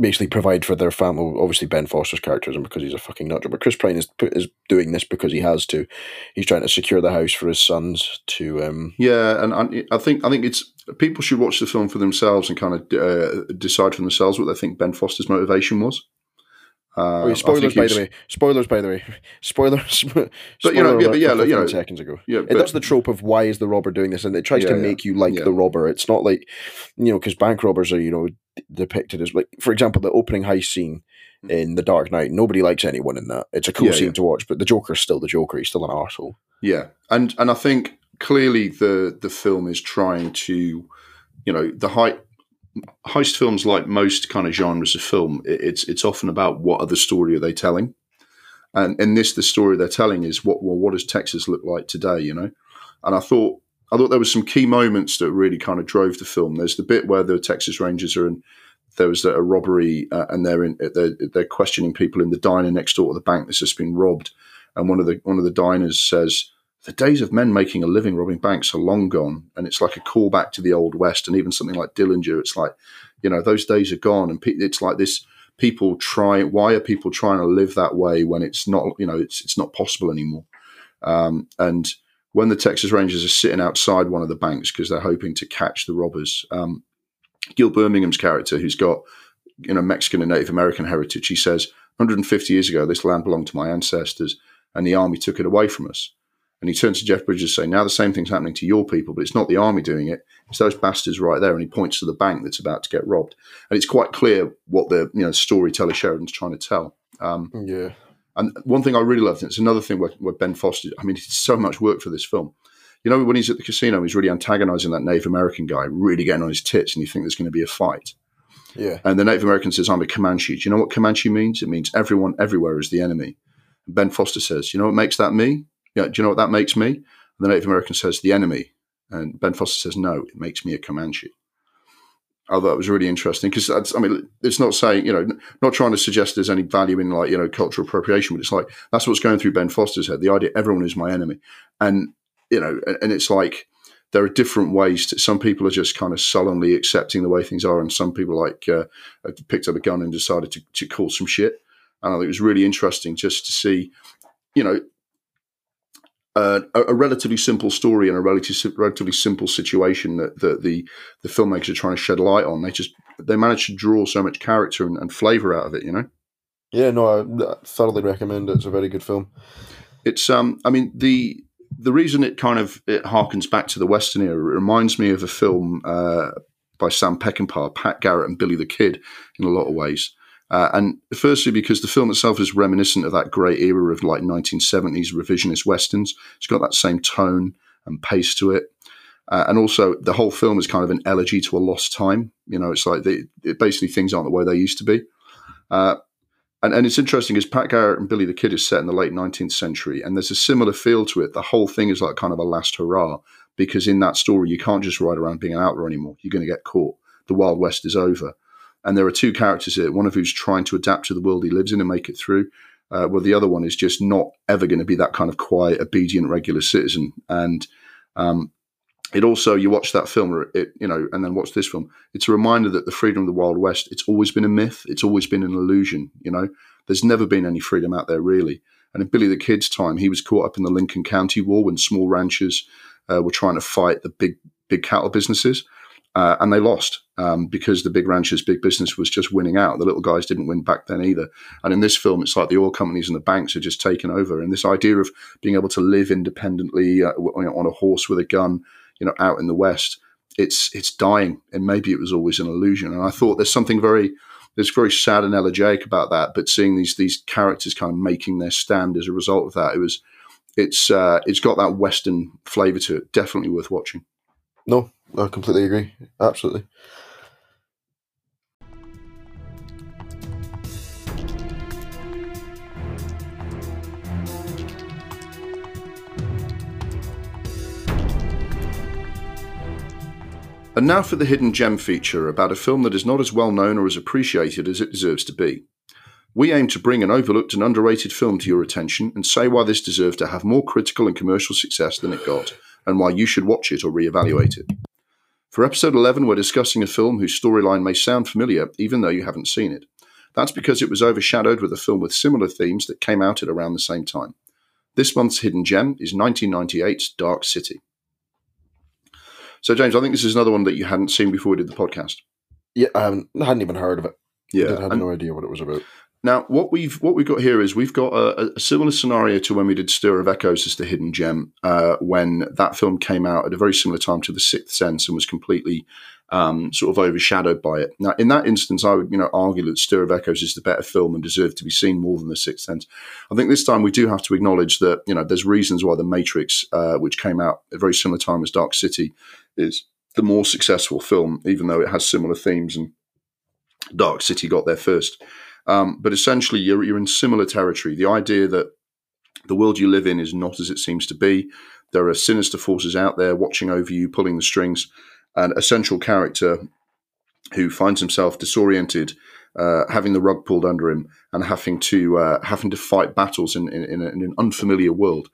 basically provide for their family. Obviously, Ben Foster's character isn't because he's a fucking nutjob, but Chris Pine is put- is doing this because he has to. He's trying to secure the house for his sons to. um Yeah, and I, I think I think it's people should watch the film for themselves and kind of uh, decide for themselves what they think Ben Foster's motivation was. Uh, yeah, I spoilers by the way. Spoilers by the way. Spoilers. But, you know, yeah, but yeah, look, you know- seconds ago. Yeah, but- does the trope of why is the robber doing this, and it tries Yeah, to yeah. make you like Yeah. the robber. It's not like you know because bank robbers are you know depicted as like for example the opening heist scene in The Dark Knight. Nobody likes anyone in that. It's a cool Mm-hmm. Yeah, scene yeah. to watch, but the Joker's still the Joker. He's still an arsehole. Yeah, and and I think clearly the the film is trying to, you know, the high, heist films like most kind of genres of film, it, it's it's often about what other story are they telling, and in this the story they're telling is what well what does Texas look like today, you know, and I thought I thought there was some key moments that really kind of drove the film. There's the bit where the Texas Rangers are in. There was a robbery, uh, and they're in. They're, they're questioning people in the diner next door to the bank that's just been robbed. And one of the one of the diners says, the days of men making a living robbing banks are long gone. And it's like a callback to the old west, and even something like Dillinger. It's like, you know, those days are gone, and it's like this. People try. Why are people trying to live that way when it's not? You know, it's it's not possible anymore. Um, and when the Texas Rangers are sitting outside one of the banks because they're hoping to catch the robbers, um, Gil Birmingham's character, who's got you know Mexican and Native American heritage, he says, 150 years ago, this land belonged to my ancestors, and the army took it away from us. And he turns to Jeff Bridges saying, Now the same thing's happening to your people, but it's not the army doing it. It's those bastards right there. And he points to the bank that's about to get robbed. And it's quite clear what the you know storyteller Sheridan's trying to tell. Um, Yeah. And one thing I really loved, and it's another thing where, where Ben Foster, I mean, he did so much work for this film. You know, when he's at the casino, he's really antagonizing that Native American guy, really getting on his tits, and you think there's going to be a fight. Yeah. And the Native American says, I'm a Comanche. Do you know what Comanche means? It means everyone everywhere is the enemy. And Ben Foster says, You know what makes that me? Yeah, do you know what that makes me? And the Native American says, The enemy. And Ben Foster says, No, it makes me a Comanche. I thought that was really interesting because I mean, it's not saying, you know, not trying to suggest there's any value in like, you know, cultural appropriation, but it's like that's what's going through Ben Foster's head. The idea everyone is my enemy. And, you know, and, it's like, there are different ways to some people are just kind of sullenly accepting the way things are and some people like uh, picked up a gun and decided to, to call some shit and i think it was really interesting just to see you know uh, a, a relatively simple story and a relatively relatively simple situation that, that the the filmmakers are trying to shed light on they just they managed to draw so much character and, and flavor out of it you know Yeah, no, I, I thoroughly recommend it. It's a very good film. it's um i mean the the reason it kind of it harkens back to the western era it reminds me of a film uh by Sam Peckinpah, Pat Garrett, and Billy the Kid in a lot of ways. Uh, and firstly, because the film itself is reminiscent of that great era of like 1970s revisionist westerns. It's got that same tone and pace to it. Uh, and also, the whole film is kind of an elegy to a lost time. You know, it's like they, it basically things aren't the way they used to be. Uh, and, and it's interesting because Pat Garrett and Billy the Kid is set in the late 19th century, and there's a similar feel to it. The whole thing is like kind of a last hurrah because in that story, you can't just ride around being an outlaw anymore. You're going to get caught. The Wild West is over. And there are two characters here, one of who's trying to adapt to the world he lives in and make it through, uh, well, the other one is just not ever going to be that kind of quiet, obedient, regular citizen. And um, it also, you watch that film, it you know, and then watch this film. It's a reminder that the freedom of the Wild West, it's always been a myth. It's always been an illusion. You know, there's never been any freedom out there really. And in Billy the Kid's time, he was caught up in the Lincoln County War when small ranchers uh, were trying to fight the big big cattle businesses. Uh, and they lost um, because the big ranchers, big business was just winning out. The little guys didn't win back then either. And in this film, it's like the oil companies and the banks are just taken over. And this idea of being able to live independently uh, on a horse with a gun, you know, out in the West, it's it's dying. And maybe it was always an illusion. And I thought there's something very there's very sad and elegiac about that. But seeing these these characters kind of making their stand as a result of that, it was it's uh, it's got that Western flavour to it. Definitely worth watching. No, I completely agree. Absolutely. And now for the hidden gem feature about a film that is not as well known or as appreciated as it deserves to be. We aim to bring an overlooked and underrated film to your attention and say why this deserved to have more critical and commercial success than it got, and why you should watch it or re-evaluate it. For episode 11, we're discussing a film whose storyline may sound familiar even though you haven't seen it. That's because it was overshadowed with a film with similar themes that came out at around the same time. This month's hidden gem is 1998's Dark City. So, James, I think this is another one that you hadn't seen before we did the podcast. Yeah, I, haven't, I hadn't even heard of it. Yeah, I had no idea what it was about. Now, what we've what we've got here is we've got a, a similar scenario to when we did Stir of Echoes as the Hidden Gem, uh, when that film came out at a very similar time to The Sixth Sense and was completely um, sort of overshadowed by it. Now, in that instance, I would you know argue that Stir of Echoes is the better film and deserved to be seen more than The Sixth Sense. I think this time we do have to acknowledge that you know there's reasons why The Matrix, uh, which came out at a very similar time as Dark City, is the more successful film, even though it has similar themes and Dark City got there first. Um, but essentially, you're, you're in similar territory. The idea that the world you live in is not as it seems to be. There are sinister forces out there watching over you, pulling the strings. And a central character who finds himself disoriented, uh, having the rug pulled under him, and having to uh, having to fight battles in, in, in, an unfamiliar world.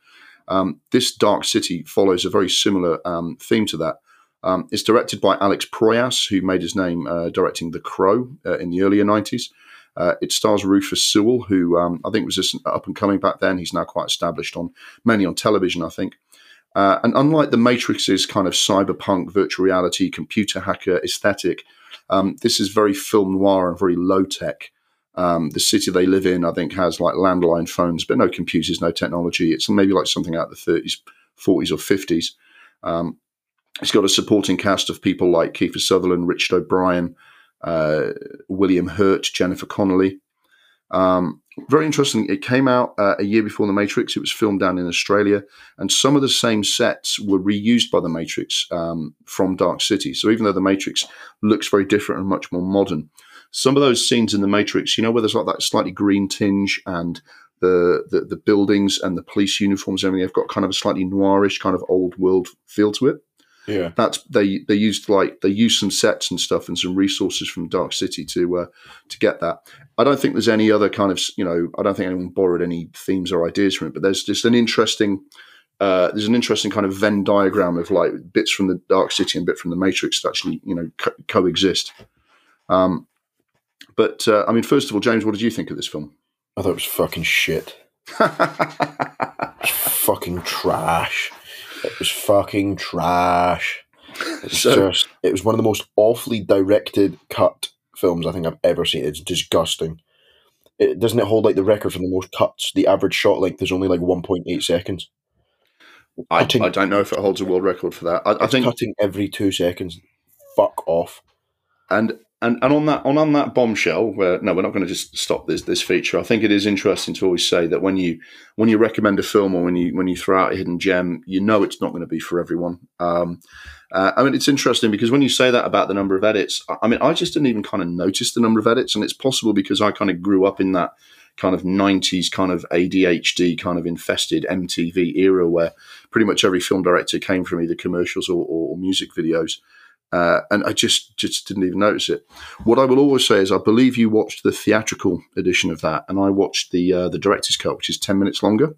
Um, this Dark City follows a very similar um, theme to that. Um, it's directed by Alex Proyas, who made his name uh, directing The Crow uh, in the earlier 90s. Uh, it stars Rufus Sewell, who um, I think was just up and coming back then. He's now quite established on mainly on television, I think. Uh, and unlike the Matrix's kind of cyberpunk, virtual reality, computer hacker aesthetic, um, this is very film noir and very low tech. Um, the city they live in, I think, has like landline phones, but no computers, no technology. It's maybe like something out of the 30s, 40s, or 50s. Um, it's got a supporting cast of people like Kiefer Sutherland, Richard O'Brien, uh, William Hurt, Jennifer Connelly. Um, very interesting. It came out uh, a year before The Matrix. It was filmed down in Australia, and some of the same sets were reused by The Matrix um, from Dark City. So even though The Matrix looks very different and much more modern, some of those scenes in The Matrix, you know, where there's like that slightly green tinge and the, the, the buildings and the police uniforms, and everything, they've got kind of a slightly noirish kind of old world feel to it Yeah. that's they they used like they used some sets and stuff and some resources from Dark City to uh, to get that. I don't think there's any other kind of you know I don't think anyone borrowed any themes or ideas from it, but there's just an interesting uh, there's an interesting kind of Venn diagram of like bits from the Dark City and bit from the Matrix that actually you know co- coexist. Um, but uh, I mean, first of all, James, what did you think of this film? I thought it was fucking shit. It was fucking trash. It was fucking trash. It's So- just it was one of the most awfully directed cut films I think I've ever seen. It's disgusting. It doesn't it hold like the record for the most cuts? The average shot length is only like one point eight seconds. I, Cutting- I don't know if it holds a world record for that. I, I think cutting every two seconds. Fuck off. and and and on that on, on that bombshell, where no, we're not going to just stop this this feature. I think it is interesting to always say that when you when you recommend a film or when you when you throw out a hidden gem, you know it's not going to be for everyone. Um, uh, I mean, it's interesting because when you say that about the number of edits, I mean, I just didn't even kind of notice the number of edits, and it's possible because I kind of grew up in that kind of 90s kind of ADHD kind of infested MTV era where pretty much every film director came from either commercials or, or music videos. Uh, and I just just didn't even notice it. What I will always say is, I believe you watched the theatrical edition of that, and I watched the uh, the director's cut, which is ten minutes longer.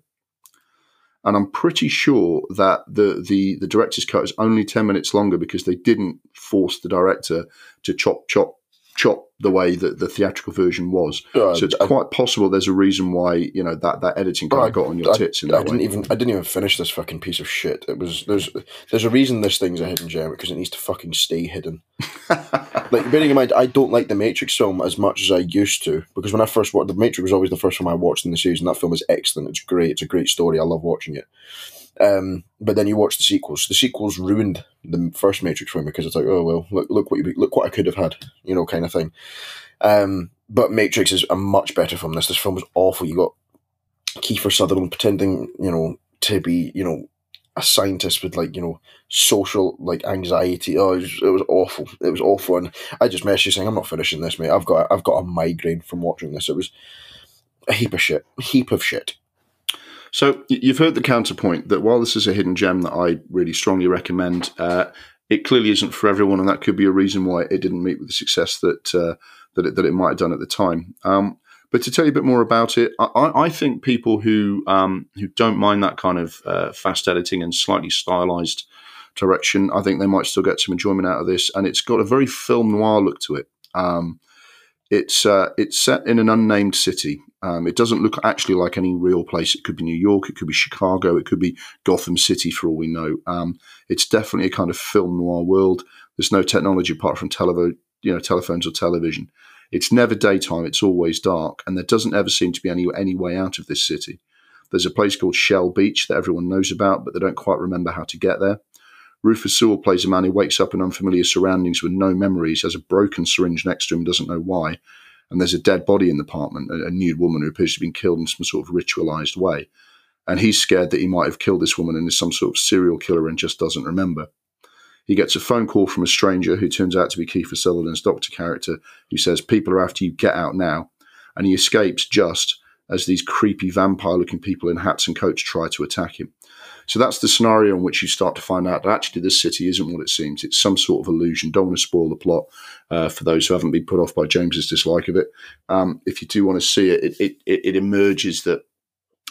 And I'm pretty sure that the the the director's cut is only ten minutes longer because they didn't force the director to chop chop chop the way that the theatrical version was. Uh, so it's I, quite possible there's a reason why you know that that editing of got on your tits in that I didn't even I didn't even finish this fucking piece of shit. It was there's there's a reason this thing's a hidden gem because it needs to fucking stay hidden. like bearing in mind, I don't like the Matrix film as much as I used to because when I first watched the Matrix was always the first film I watched in the series, and that film is excellent. It's great. It's a great story. I love watching it. Um, but then you watch the sequels. The sequels ruined the first Matrix for me because it's like, oh well, look, look what you, look what I could have had, you know, kind of thing. Um, but Matrix is a much better film. This this film was awful. You got Kiefer Sutherland pretending, you know, to be, you know, a scientist with like you know social like anxiety. Oh, it was, it was awful. It was awful, and I just messaged you saying, "I'm not finishing this, mate. I've got I've got a migraine from watching this. It was a heap of shit, a heap of shit." So you've heard the counterpoint that while this is a hidden gem that I really strongly recommend, uh, it clearly isn't for everyone, and that could be a reason why it didn't meet with the success that uh, that it, that it might have done at the time. Um, but to tell you a bit more about it, I, I think people who um, who don't mind that kind of uh, fast editing and slightly stylized direction, I think they might still get some enjoyment out of this. And it's got a very film noir look to it. Um, it's uh, it's set in an unnamed city. Um, it doesn't look actually like any real place. It could be New York, it could be Chicago, it could be Gotham City for all we know. Um, it's definitely a kind of film noir world. There's no technology apart from televo- you know, telephones or television. It's never daytime; it's always dark, and there doesn't ever seem to be any any way out of this city. There's a place called Shell Beach that everyone knows about, but they don't quite remember how to get there. Rufus Sewell plays a man who wakes up in unfamiliar surroundings with no memories, has a broken syringe next to him, doesn't know why, and there's a dead body in the apartment, a, a nude woman who appears to have been killed in some sort of ritualized way. And he's scared that he might have killed this woman and is some sort of serial killer and just doesn't remember. He gets a phone call from a stranger who turns out to be Kiefer Sutherland's doctor character, who says, People are after you, get out now. And he escapes just as these creepy vampire looking people in hats and coats try to attack him. So that's the scenario in which you start to find out that actually this city isn't what it seems. It's some sort of illusion. Don't want to spoil the plot uh, for those who haven't been put off by James's dislike of it. Um, if you do want to see it, it, it, it emerges that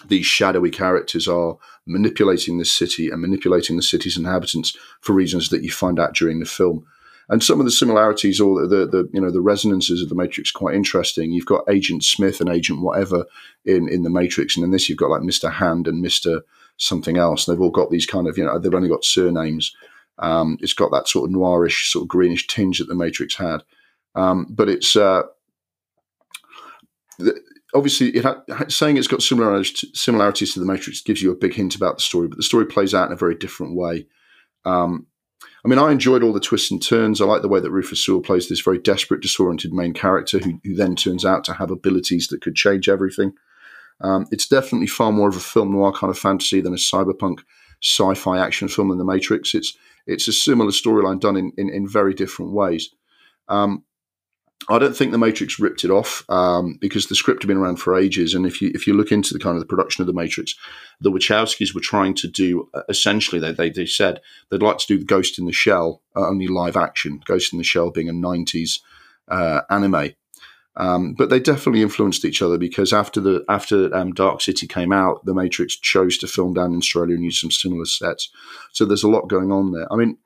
these shadowy characters are manipulating this city and manipulating the city's inhabitants for reasons that you find out during the film. And some of the similarities or the, the you know the resonances of the Matrix quite interesting. You've got Agent Smith and Agent whatever in in the Matrix, and in this you've got like Mister Hand and Mister something else. They've all got these kind of, you know, they've only got surnames. Um, it's got that sort of noirish, sort of greenish tinge that the Matrix had. Um, but it's uh, obviously it ha- saying it's got similarities to, similarities to the Matrix gives you a big hint about the story, but the story plays out in a very different way. Um, I mean, I enjoyed all the twists and turns. I like the way that Rufus Sewell plays this very desperate, disoriented main character who, who then turns out to have abilities that could change everything. Um, it's definitely far more of a film noir kind of fantasy than a cyberpunk sci-fi action film than The Matrix. It's it's a similar storyline done in, in, in very different ways. Um, I don't think The Matrix ripped it off um, because the script had been around for ages. And if you if you look into the kind of the production of The Matrix, the Wachowskis were trying to do uh, essentially they, they, they said they'd like to do the Ghost in the Shell uh, only live action. Ghost in the Shell being a '90s uh, anime um, but they definitely influenced each other because after the after um, Dark City came out, The Matrix chose to film down in Australia and use some similar sets. So there's a lot going on there. I mean,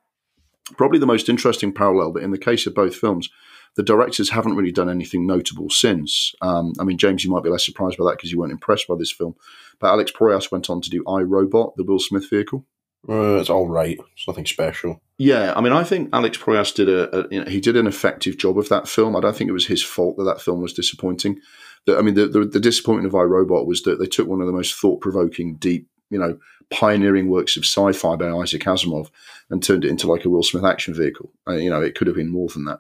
probably the most interesting parallel, but in the case of both films, the directors haven't really done anything notable since. Um, I mean, James, you might be less surprised by that because you weren't impressed by this film. But Alex Proyas went on to do I Robot, the Will Smith vehicle. Uh, it's all right. It's nothing special. Yeah, I mean, I think Alex Proyas did a, a, you know, he did an effective job of that film. I don't think it was his fault that that film was disappointing. I mean, the, the, the disappointment of I Robot was that they took one of the most thought provoking, deep, you know, pioneering works of sci-fi by Isaac Asimov and turned it into like a Will Smith action vehicle. Uh, you know, it could have been more than that.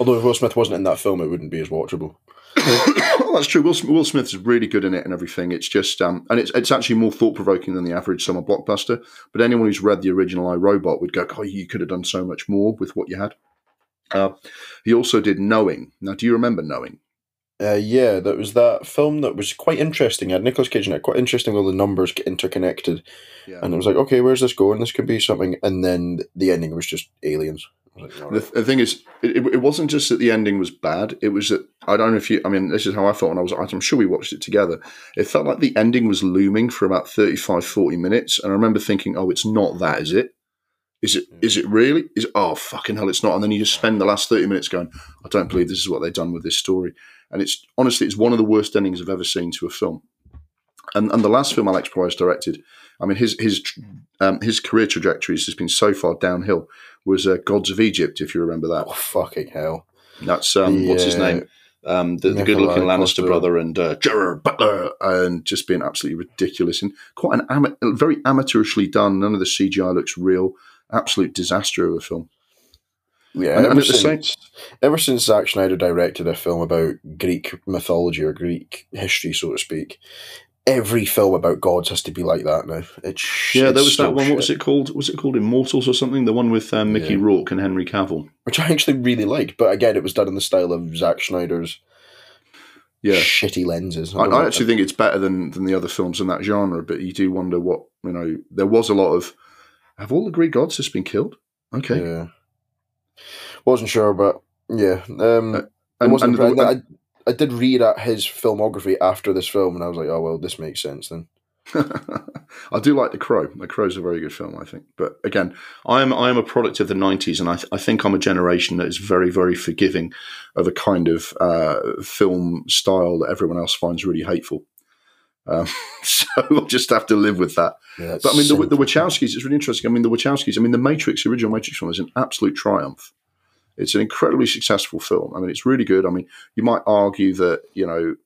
Although if Will Smith wasn't in that film, it wouldn't be as watchable. well, that's true. Will, Will Smith's really good in it and everything. It's just, um, and it's it's actually more thought provoking than the average summer blockbuster. But anyone who's read the original I Robot would go, "Oh, you could have done so much more with what you had." Uh, he also did Knowing. Now, do you remember Knowing? Uh, yeah, that was that film that was quite interesting. It had Nicolas Cage in it. Quite interesting. All the numbers get interconnected, Yeah. and it was like, okay, where's this going? This could be something. And then the ending was just aliens. I was like, all The, the thing is, it, it wasn't just that the ending was bad. It was that I don't know if you. I mean, this is how I felt when I was. I'm sure we watched it together. It felt like the ending was looming for about 35, 40 minutes, and I remember thinking, "Oh, it's not that, is it? Is it? Is it really? Is oh fucking hell, it's not." And then you just spend the last thirty minutes going, "I don't believe this is what they've done with this story." And it's honestly, it's one of the worst endings I've ever seen to a film. And and the last film Alex Proyas directed, I mean, his his um, his career trajectory has just been so far downhill. Was uh, Gods of Egypt, if you remember that. oh fucking hell! That's um, what's his name? Um, the, the good-looking Lannister Coster. brother and uh, Gerard Butler, and just being absolutely ridiculous and quite an ama- very amateurishly done. None of the CGI looks real. Absolute disaster of a film. Yeah, And- ever and since ever since Zack Snyder directed a film about Greek mythology or Greek history, so to speak, every film about gods has to be like that now. It's Yeah, there was that one. What was it called? Was it called Immortals or something? The one with um, Mickey Yeah. Rourke and Henry Cavill. Which I actually really liked, but again, it was done in the style of Zack Snyder's Yeah, shitty lenses. I, I know. actually think it's better than than the other films in that genre. But you do wonder what you know. There was a lot of have all the Greek gods just been killed? Okay, Yeah. Wasn't sure, but yeah. Um, I and, and the- I, I did read at his filmography after this film, and I was like, oh well, this makes sense then. I do like The Crow. The Crow's a very good film, I think. But again, I am I am a product of the '90s, and I, th- I think I'm a generation that is very, very forgiving of a kind of uh, film style that everyone else finds really hateful. Um, so we'll just have to live with that. Yeah, But I mean, the, the. Wachowskis. It's really interesting. I mean, the Wachowskis. I mean, the Matrix, the original Matrix film, is an absolute triumph. It's an incredibly successful film. I mean, it's really good. I mean, you might argue that you know,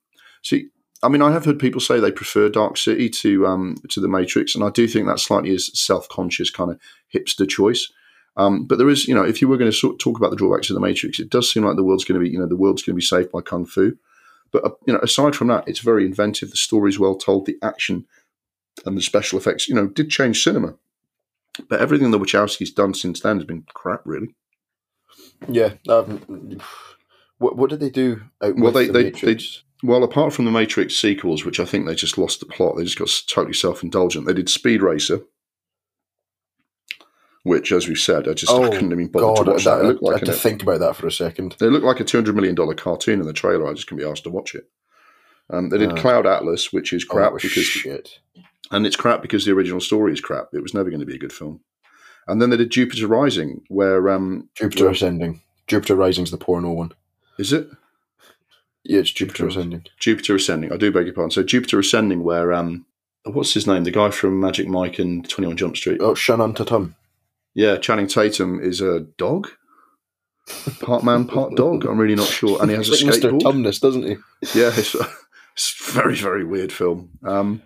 see, I mean, I have heard people say they prefer Dark City to um, to the Matrix, and I do think that slightly is self conscious kind of hipster choice. Um, but there is, you know, if you were going to sort talk about the drawbacks of the Matrix, it does seem like the world's going to be, you know, the world's going to be saved by kung fu. But uh, you know, aside from that, it's very inventive. The story's well told. The action and the special effects, you know, did change cinema. But everything the Wachowskis done since then has been crap, really. Yeah. Um, what what did they do? Out Well, with they- the they- Matrix? Well, apart from the Matrix sequels, which I think they just lost the plot, they just got totally self indulgent. They did Speed Racer, which, as we've said, I just I Oh, couldn't even bother God, to watch that, that. It I, looked I like had to think about that for a second. it looked like a two hundred million dollar cartoon in the trailer. I just couldn't be asked to watch it. Um, they did Yeah. Cloud Atlas, which is Oh, crap was because shit. and it's crap because the original story is crap. It was never going to be a good film. And then they did Jupiter Rising, where um, Jupiter well, Ascending. Jupiter Rising's the porno one. is it Yeah, it's Jupiter Jupiter- Ascending. Jupiter Ascending? I do beg your pardon. So Jupiter Ascending, where um, what's his name? The guy from Magic Mike and Twenty One Jump Street. Oh, Shannon Tatum. Yeah, Channing Tatum is a dog, part man, part dog. I'm really not sure, and he has a like Mr. skateboard. Tumnus, doesn't he? Yeah, it's, it's a very very weird film. Um,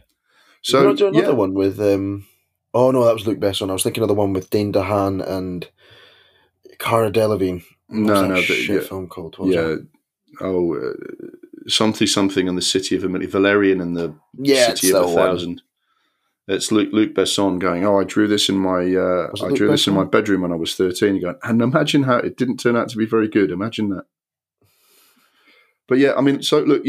So another yeah, one with um oh no, that was Luc Besson. I was thinking of the one with Dane DeHaan and Cara Delevingne. No, no, but shit yeah, film called? Yeah. Oh, uh, something something in the city of a million, Valerian and the yeah, city of a one. thousand. It's Luc Luc Besson going. Oh, I drew this in my uh, I Luc drew this in my bedroom when I was thirteen. Going, and imagine how it didn't turn out to be very good. Imagine that. But yeah, I mean, so look,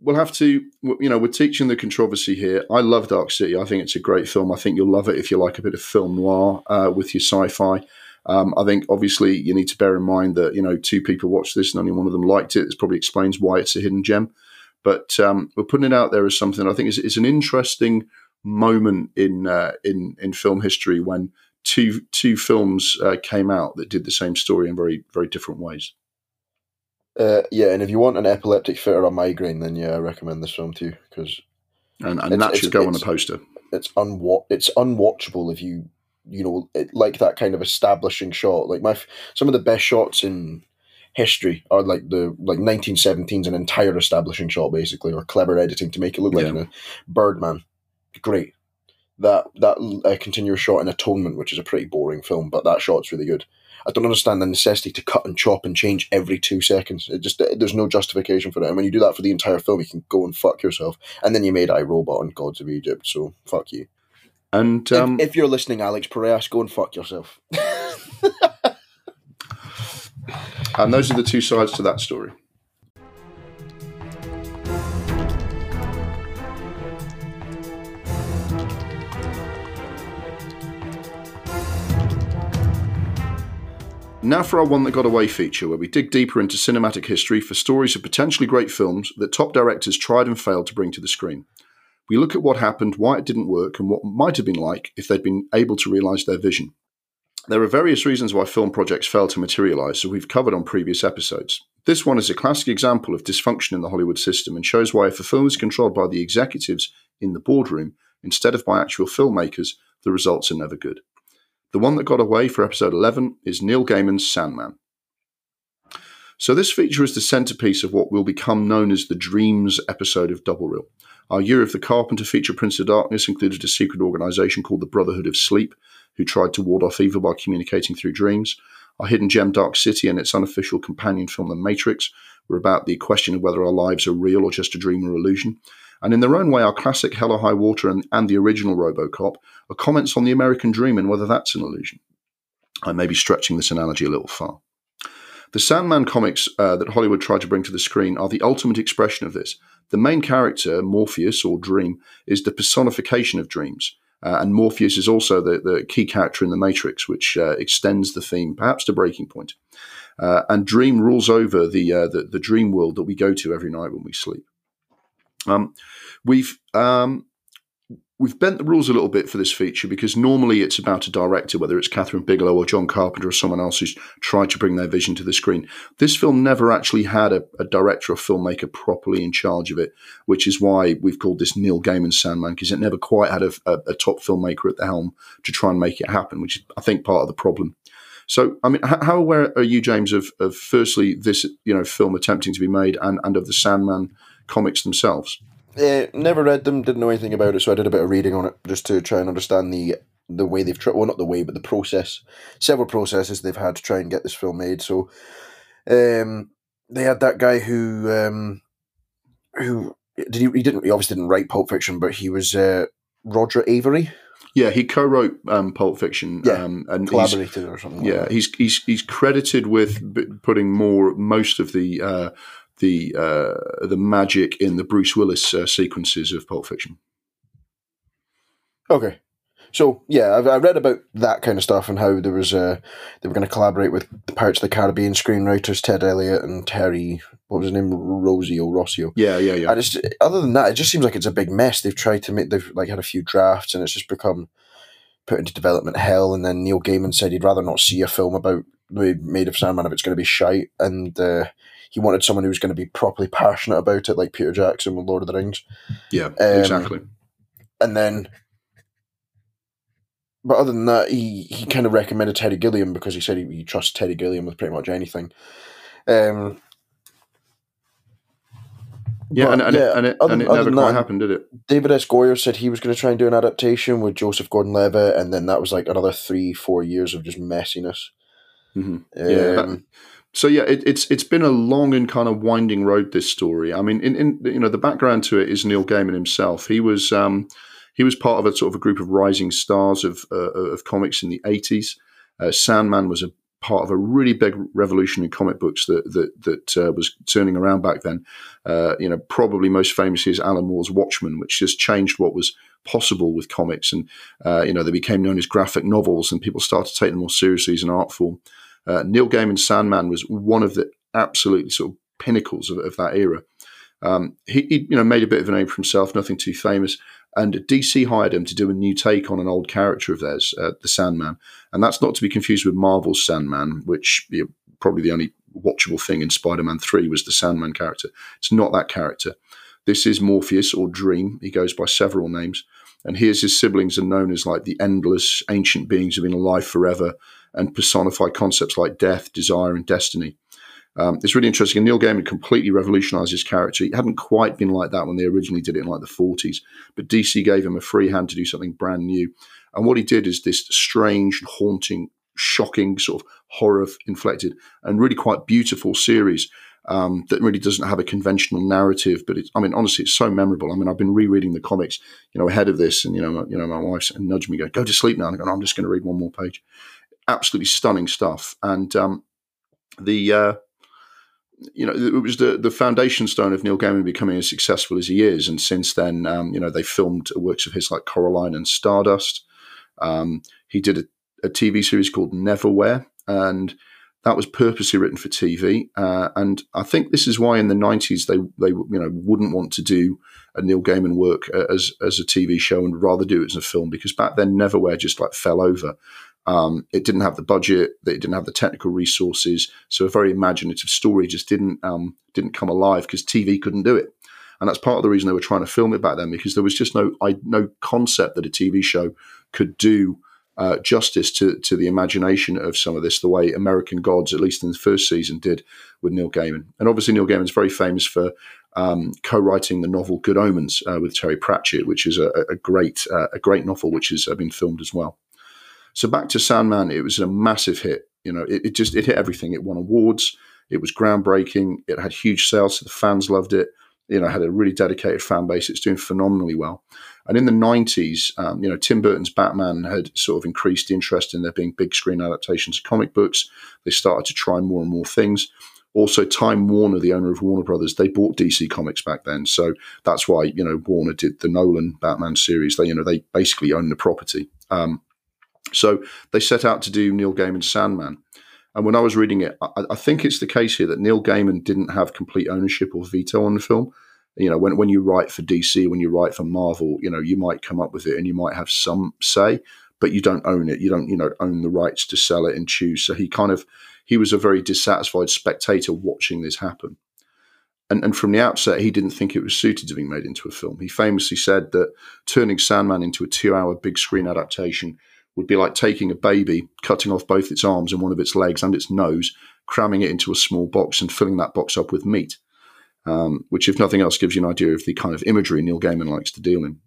we'll have to, you know, we're teaching the controversy here. I love Dark City. I think it's a great film. I think you'll love it if you like a bit of film noir uh, with your sci-fi. Um, I think obviously you need to bear in mind that you know two people watched this and only one of them liked it. This probably explains why it's a hidden gem. But um, we're putting it out there as something I think is, is an interesting moment in uh, in in film history when two two films uh, came out that did the same story in very very different ways. Uh, yeah, and if you want an epileptic fit or a migraine, then yeah, I recommend this film too because And, and that should go on a poster. it's unwa- it's unwatchable if you you know it, like that kind of establishing shot. Like my some of the best shots in history are like the like 1917's an entire establishing shot basically, or clever editing to make it look like Yeah. you know, Birdman. Great. That that uh, continuous shot in Atonement, which is a pretty boring film, but that shot's really good. I don't understand the necessity to cut and chop and change every two seconds. It just there's no justification for it. And when you do that for the entire film, you can go and fuck yourself. And then you made I Robot and Gods of Egypt, so fuck you. And um, if, if, you're listening, Alex Proyas, go and fuck yourself. and those are the two sides to that story. Now for our One That Got Away feature, where we dig deeper into cinematic history for stories of potentially great films that top directors tried and failed to bring to the screen. We look at what happened, why it didn't work, and what might have been like if they'd been able to realise their vision. There are various reasons why film projects fail to materialise, as we've covered on previous episodes. This one is a classic example of dysfunction in the Hollywood system and shows why if a film is controlled by the executives in the boardroom instead of by actual filmmakers, the results are never good. The one that got away for episode 11 is Neil Gaiman's Sandman. So, this feature is the centerpiece of what will become known as the Dreams episode of Double Reel. Our Year of the Carpenter feature, Prince of Darkness, included a secret organization called the Brotherhood of Sleep, who tried to ward off evil by communicating through dreams. Our hidden gem, Dark City, and its unofficial companion film, The Matrix, were about the question of whether our lives are real or just a dream or illusion. And in their own way, our classic Hell or High Water and, and the original Robocop are comments on the American dream and whether that's an illusion. I may be stretching this analogy a little far. The Sandman comics uh, that Hollywood tried to bring to the screen are the ultimate expression of this. The main character, Morpheus or Dream, is the personification of dreams. Uh, and Morpheus is also the, the key character in The Matrix, which uh, extends the theme, perhaps to breaking point. Uh, and Dream rules over the, uh, the, the dream world that we go to every night when we sleep. Um, we've um, we've bent the rules a little bit for this feature because normally it's about a director, whether it's Kathryn Bigelow or John Carpenter or someone else who's tried to bring their vision to the screen. This film never actually had a, a director or filmmaker properly in charge of it, which is why we've called this Neil Gaiman Sandman because it never quite had a, a, a, top filmmaker at the helm to try and make it happen, which is, I think, part of the problem. So, I mean, how aware are you, James, of, of firstly this you know film attempting to be made and, and of the Sandman comics themselves? Uh, never read them, didn't know anything about it, so I did a bit of reading on it just to try and understand the the way they've tried. Well, not the way, but the process. Several processes they've had to try and get this film made. So, um, they had that guy who um, who did he, he didn't he obviously didn't write Pulp Fiction, but he was uh, Roger Avary. Yeah, he co-wrote um, Pulp Fiction. Yeah, um, and collaborated or something. Yeah, like he's he's he's credited with putting more most of the uh, the uh, the magic in the Bruce Willis uh, sequences of Pulp Fiction. Okay, so yeah, I've, I read about that kind of stuff and how there was uh, they were going to collaborate with the Pirates of the Caribbean screenwriters Ted Elliott and Terry. What was his name? Rossio Rossio. Yeah, yeah, yeah. And it's, other than that, it just seems like it's a big mess. They've tried to make they've like had a few drafts and it's just become put into development hell. And then Neil Gaiman said he'd rather not see a film about made of Sandman if it's going to be shite. And uh, he wanted someone who was going to be properly passionate about it, like Peter Jackson with Lord of the Rings. Yeah, um, exactly. And then, but other than that, he, he kind of recommended Terry Gilliam because he said he, he trusts Terry Gilliam with pretty much anything. Um, yeah, but, and, and, yeah, it, and it, other, and it never quite that, happened, did it? David S. Goyer said he was going to try and do an adaptation with Joseph Gordon-Levitt, and then that was like another three, four years of just messiness. Mm-hmm. Um, yeah, that, so yeah, it, it's it's been a long and kind of winding road. This story. I mean, in, in you know the background to it is Neil Gaiman himself. He was um, he was part of a sort of a group of rising stars of uh, of comics in the eighties. Uh, Sandman was a part of a really big revolution in comic books that that that uh, was turning around back then. Uh, you know, probably most famously is Alan Moore's Watchmen, which just changed what was possible with comics, and uh, you know they became known as graphic novels, and people started to take them more seriously as an art form. Uh, Neil Gaiman's Sandman was one of the absolutely sort of pinnacles of, of that era. Um, he, he, you know, made a bit of a name for himself, nothing too famous. And DC hired him to do a new take on an old character of theirs, uh, the Sandman, and that's not to be confused with Marvel's Sandman, which you know, probably the only watchable thing in Spider-Man Three was the Sandman character. It's not that character. This is Morpheus or Dream. He goes by several names, and he his siblings are known as like the endless ancient beings who've been alive forever and personify concepts like death, desire, and destiny. Um, it's really interesting. And Neil Gaiman completely revolutionized his character. He hadn't quite been like that when they originally did it in like the 40s, but DC gave him a free hand to do something brand new. And what he did is this strange, haunting shocking, sort of horror inflected, and really quite beautiful series um, that really doesn't have a conventional narrative. But it's, I mean, honestly, it's so memorable. I mean, I've been rereading the comics, you know, ahead of this, and you know, you know, my wife's nudged me, go, "Go to sleep now," and I go, "I'm just going to read one more page." Absolutely stunning stuff, and um, the. Uh, you know, it was the, the foundation stone of Neil Gaiman becoming as successful as he is. And since then, um, you know, they filmed works of his like Coraline and Stardust. Um, he did a, a, TV series called Neverwhere, and that was purposely written for TV. Uh, and I think this is why in the nineties they they you know wouldn't want to do a Neil Gaiman work as as a TV show and rather do it as a film because back then Neverwhere just like fell over. Um, it didn't have the budget, it didn't have the technical resources, so a very imaginative story just didn't um, didn't come alive because TV couldn't do it. And that's part of the reason they were trying to film it back then because there was just no I, no concept that a TV show could do uh, justice to, to the imagination of some of this, the way American Gods, at least in the first season, did with Neil Gaiman. And obviously, Neil Gaiman's very famous for um, co-writing the novel Good Omens uh, with Terry Pratchett, which is a, a great uh, a great novel, which has uh, been filmed as well. So back to Sandman, it was a massive hit. You know, it, it just it hit everything. It won awards. It was groundbreaking. It had huge sales. So the fans loved it. You know, had a really dedicated fan base. It's doing phenomenally well. And in the 90s, um, you know, Tim Burton's Batman had sort of increased interest in there being big screen adaptations of comic books. They started to try more and more things. Also, Time Warner, the owner of Warner Brothers, they bought DC Comics back then, so that's why you know Warner did the Nolan Batman series. They you know they basically own the property. Um, so they set out to do Neil Gaiman's Sandman. And when I was reading it, I, I, think it's the case here that Neil Gaiman didn't have complete ownership or veto on the film. You know when, when you write for dc when you write for marvel you know you might come up with it and you might have some say but you don't own it. You don't you know own the rights to sell it and choose. So he kind of he was a very dissatisfied spectator watching this happen. And, and from the outset he didn't think it was suited to being made into a film. He famously said that turning sandman into a two hour big screen adaptation would be like taking a baby cutting off both its arms and one of its legs and its nose cramming it into a small box and filling that box up with meat um, which, if nothing else, gives you an idea of the kind of imagery Neil Gaiman likes to deal in.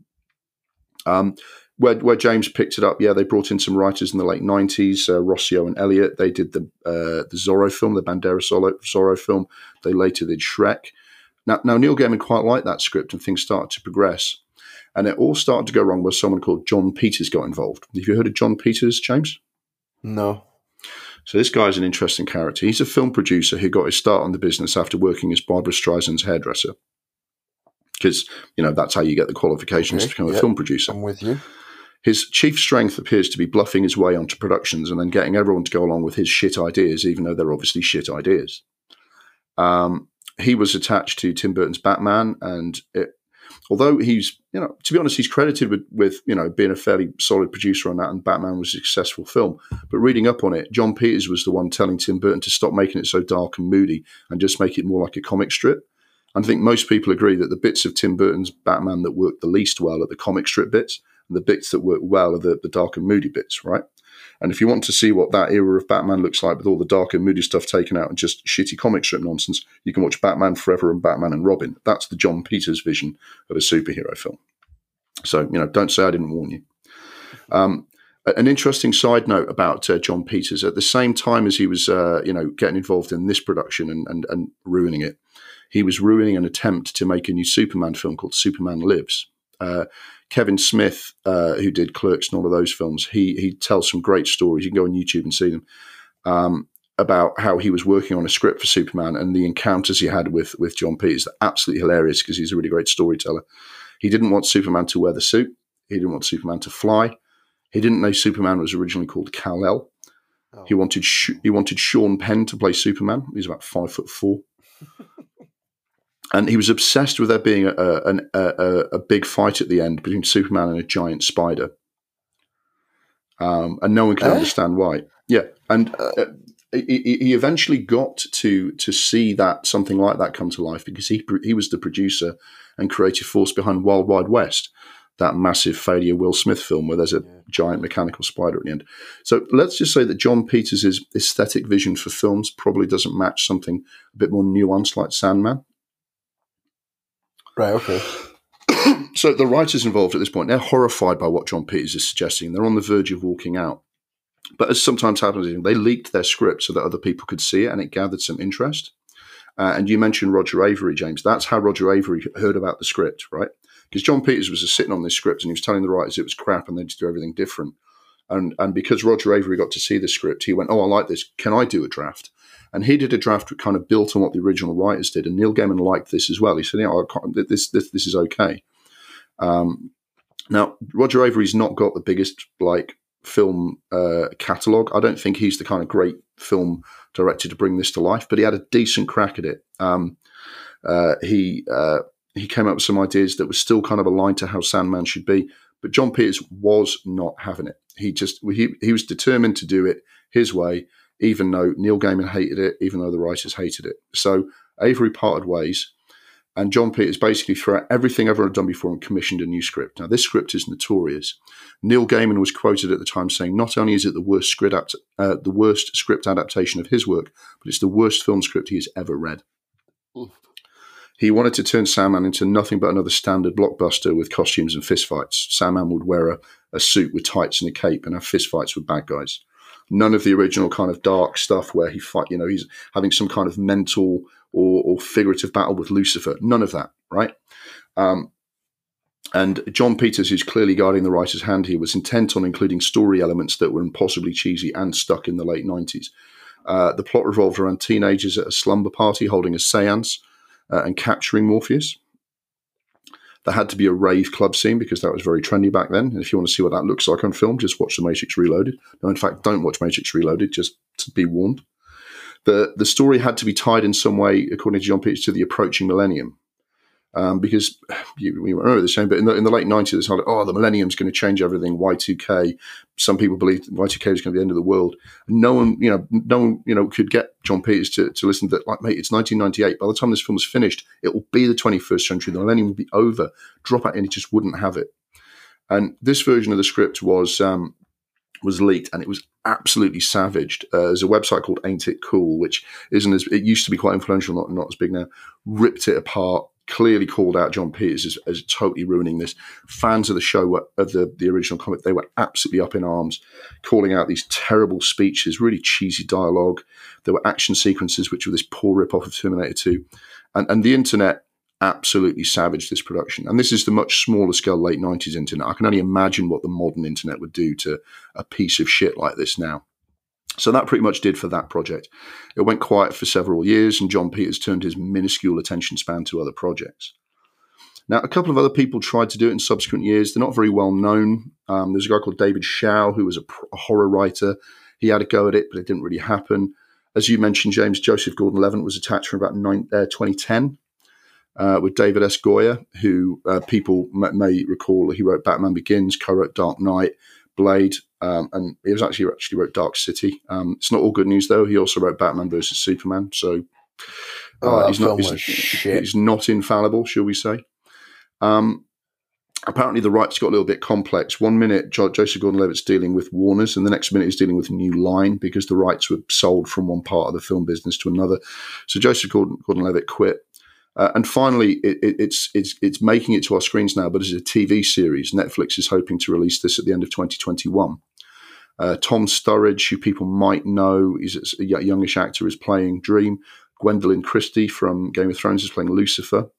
Um, where, where, James picked it up, yeah, they brought in some writers in the late '90s, uh, Rossio and Elliott. They did the uh, the Zorro film, the Banderas Zorro film. They later did Shrek. Now, now Neil Gaiman quite liked that script, and things started to progress. And it all started to go wrong when someone called Jon Peters got involved. Have you heard of Jon Peters, James? No. So this guy's an interesting character. He's a film producer who got his start on the business after working as Barbra Streisand's hairdresser. Because, you know, that's how you get the qualifications okay, to become yep, a film producer. I'm with you. His chief strength appears to be bluffing his way onto productions and then getting everyone to go along with his shit ideas, even though they're obviously shit ideas. Um, he was attached to Tim Burton's Batman, and it, although he's, you know, to be honest, he's credited with, with, you know, being a fairly solid producer on that, and Batman was a successful film. But reading up on it, jon Peters was the one telling Tim Burton to stop making it so dark and moody and just make it more like a comic strip. And I think most people agree that the bits of Tim Burton's Batman that work the least well are the comic strip bits, and the bits that work well are the, the dark and moody bits, right? And if you want to see what that era of Batman looks like with all the dark and moody stuff taken out and just shitty comic strip nonsense, you can watch Batman Forever and Batman and Robin. That's the Jon Peters vision of a superhero film. So, you know, don't say I didn't warn you. Um, an interesting side note about uh, Jon Peters: at the same time as he was, uh, you know, getting involved in this production and, and, and ruining it, he was ruining an attempt to make a new Superman film called Superman Lives. Uh, Kevin Smith, uh, who did Clerks and all of those films, he he tells some great stories. You can go on YouTube and see them um, about how he was working on a script for Superman and the encounters he had with with Jon Peters. They're absolutely hilarious because he's a really great storyteller. He didn't want Superman to wear the suit. He didn't want Superman to fly. He didn't know Superman was originally called Kal El. Oh. He wanted he wanted Sean Penn to play Superman. He's about five foot four. and he was obsessed with there being a, a, a, a, big fight at the end between Superman and a giant spider. Um, and no one can eh? understand why. Yeah, and uh, uh he, he, eventually got to to see that something like that come to life because he he was the producer and creative force behind Wild Wild West, that massive failure Will Smith film where there's a giant mechanical spider at the end. So let's just say that Jon Peters' aesthetic vision for films probably doesn't match something a bit more nuanced like Sandman. Right. Okay. so the writers involved at this point they're horrified by what Jon Peters is suggesting. They're on the verge of walking out. but as sometimes happens, they leaked their script so that other people could see it, and it gathered some interest. Uh, and you mentioned Roger Avary, James. That's how Roger Avary heard about the script, right? Because Jon Peters was sitting on this script and he was telling the writers it was crap and they'd do everything different. And and because Roger Avary got to see the script, he went, "Oh, I like this. Can I do a draft?" And he did a draft that kind of built on what the original writers did. And Neil Gaiman liked this as well. He said, "Yeah, this this this is okay." Um, now Roger Avary's not got the biggest like film uh, catalog. I don't think he's the kind of great film director to bring this to life, but he had a decent crack at it. Um, uh, he uh, he came up with some ideas that were still kind of aligned to how Sandman should be, but Jon Peters was not having it. He just he he was determined to do it his way, even though Neil Gaiman hated it, even though the writers hated it. So Avary parted ways. And Jon Peters basically threw out everything ever done before and commissioned a new script. Now, this script is notorious. Neil Gaiman was quoted at the time saying, "Not only is it the worst script, uh, the worst script adaptation of his work, but it's the worst film script he has ever read." Oof. He wanted to turn Sandman into nothing but another standard blockbuster with costumes and fistfights. Sandman would wear a, a suit with tights and a cape and have fistfights with bad guys. None of the original kind of dark stuff where he fight, you know, he's having some kind of mental or, or figurative battle with Lucifer. None of that, right? Um, and Jon Peters, who's clearly guiding the writer's hand here, was intent on including story elements that were impossibly cheesy and stuck in the late 90s. Uh, the plot revolved around teenagers at a slumber party holding a seance uh, and capturing Morpheus. There had to be a rave club scene because that was very trendy back then. And if you want to see what that looks like on film, just watch The Matrix Reloaded. No, in fact, don't watch Matrix Reloaded, just to be warned the the story had to be tied in some way, according to Jon Peters, to the approaching millennium. Um, because you, you remember the same, but in the, in the late 90s, it's like, oh, the millennium's going to change everything. Y2K. Some people believe Y2K is going to be the end of the world. No one, you know, no one, you know, could get Jon Peters to, to listen to that. Like, mate, it's 1998. By the time this film is finished, it will be the 21st century. The millennium will be over. Drop out, and he just wouldn't have it. And this version of the script was um, was leaked and it was absolutely savaged. Uh, there's a website called Ain't It Cool, which isn't as it used to be quite influential, not not as big now. Ripped it apart. Clearly called out Jon Peters as, as totally ruining this. Fans of the show were, of the the original comic, they were absolutely up in arms, calling out these terrible speeches, really cheesy dialogue. There were action sequences which were this poor rip off of Terminator 2, and and the internet absolutely savaged this production. And this is the much smaller scale late 90s internet. I can only imagine what the modern internet would do to a piece of shit like this now. So that pretty much did for that project. It went quiet for several years, and Jon Peters turned his minuscule attention span to other projects. Now, a couple of other people tried to do it in subsequent years. They're not very well known. Um, there's a guy called David Shaw, who was a, a, horror writer. He had a go at it, but it didn't really happen. As you mentioned, James, Joseph Gordon Levitt was attached from about nine, uh, 2010 uh, with David S. Goyer, who uh, people may, may, recall he wrote Batman Begins, co-wrote Dark Knight, Blade, um, and he was actually actually wrote Dark City. Um, it's not all good news though. He also wrote Batman versus Superman, so uh, oh, he's not he's, he's, not infallible, shall we say? Um, apparently, the rights got a little bit complex. One minute, jo- Joseph Gordon-Levitt's dealing with Warner's, and the next minute he's dealing with New Line because the rights were sold from one part of the film business to another. So Joseph Gordon- Gordon-Levitt quit uh, and finally, it, it, it's it's it's making it to our screens now, but as a TV series. Netflix is hoping to release this at the end of 2021. Uh, Tom Sturridge, who people might know, is a youngish actor, is playing Dream. Gwendoline Christie from Game of Thrones is playing Lucifer.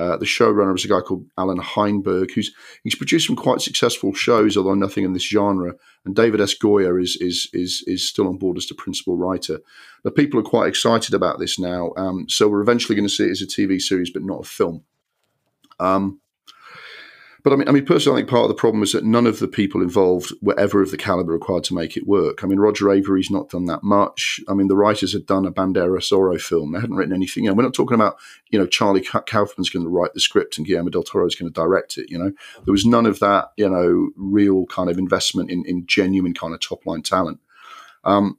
Uh, the showrunner is a guy called Allan Heinberg, who's he's produced some quite successful shows, although nothing in this genre. And David S. Goyer is is is is still on board as the principal writer. But people are quite excited about this now, um, so we're eventually going to see it as a TV series, but not a film. Um, but I mean, I mean, personally, I think part of the problem is that none of the people involved were ever of the caliber required to make it work. I mean, Roger Avary's not done that much. I mean, the writers had done a Banderas Zorro film; they hadn't written anything. Know, we're not talking about you know Charlie Kaufman's going to write the script and Guillermo del Toro is going to direct it. You know, there was none of that. You know, real kind of investment in, in genuine kind of top line talent. Um,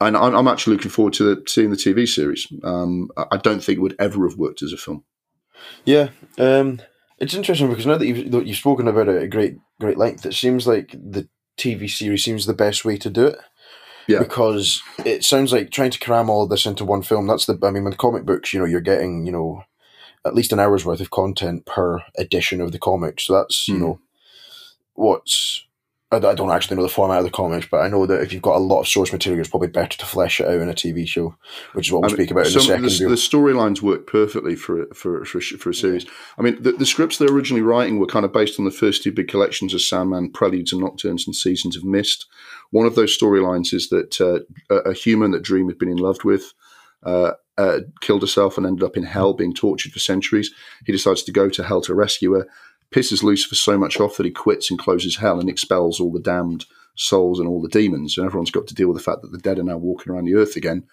and I'm, I'm, actually looking forward to the, seeing the TV series. Um, I don't think it would ever have worked as a film. Yeah. Um it's interesting because now that you've, you've spoken about it at great great length, it seems like the TV series seems the best way to do it. Yeah. Because it sounds like trying to cram all of this into one film. That's the. I mean, with comic books, you know, you're getting you know at least an hour's worth of content per edition of the comic. So that's mm. you hmm. know what's I, don't actually know the format of the comics, but I know that if you've got a lot of source material, it's probably better to flesh it out in a TV show, which is what we'll I mean, speak about in a second. The, the storylines work perfectly for a- for for a for a series. I mean, the, the scripts they're originally writing were kind of based on the first two big collections of Sandman, Preludes and Nocturnes, and Seasons of Mist. One of those storylines is that uh, a, a human that Dream had been in love with. Uh, uh, killed herself and ended up in hell, being tortured for centuries. He decides to go to hell to rescue her. Pisses Lucifer so much off that he quits and closes hell and expels all the damned souls and all the demons. And everyone's got to deal with the fact that the dead are now walking around the earth again.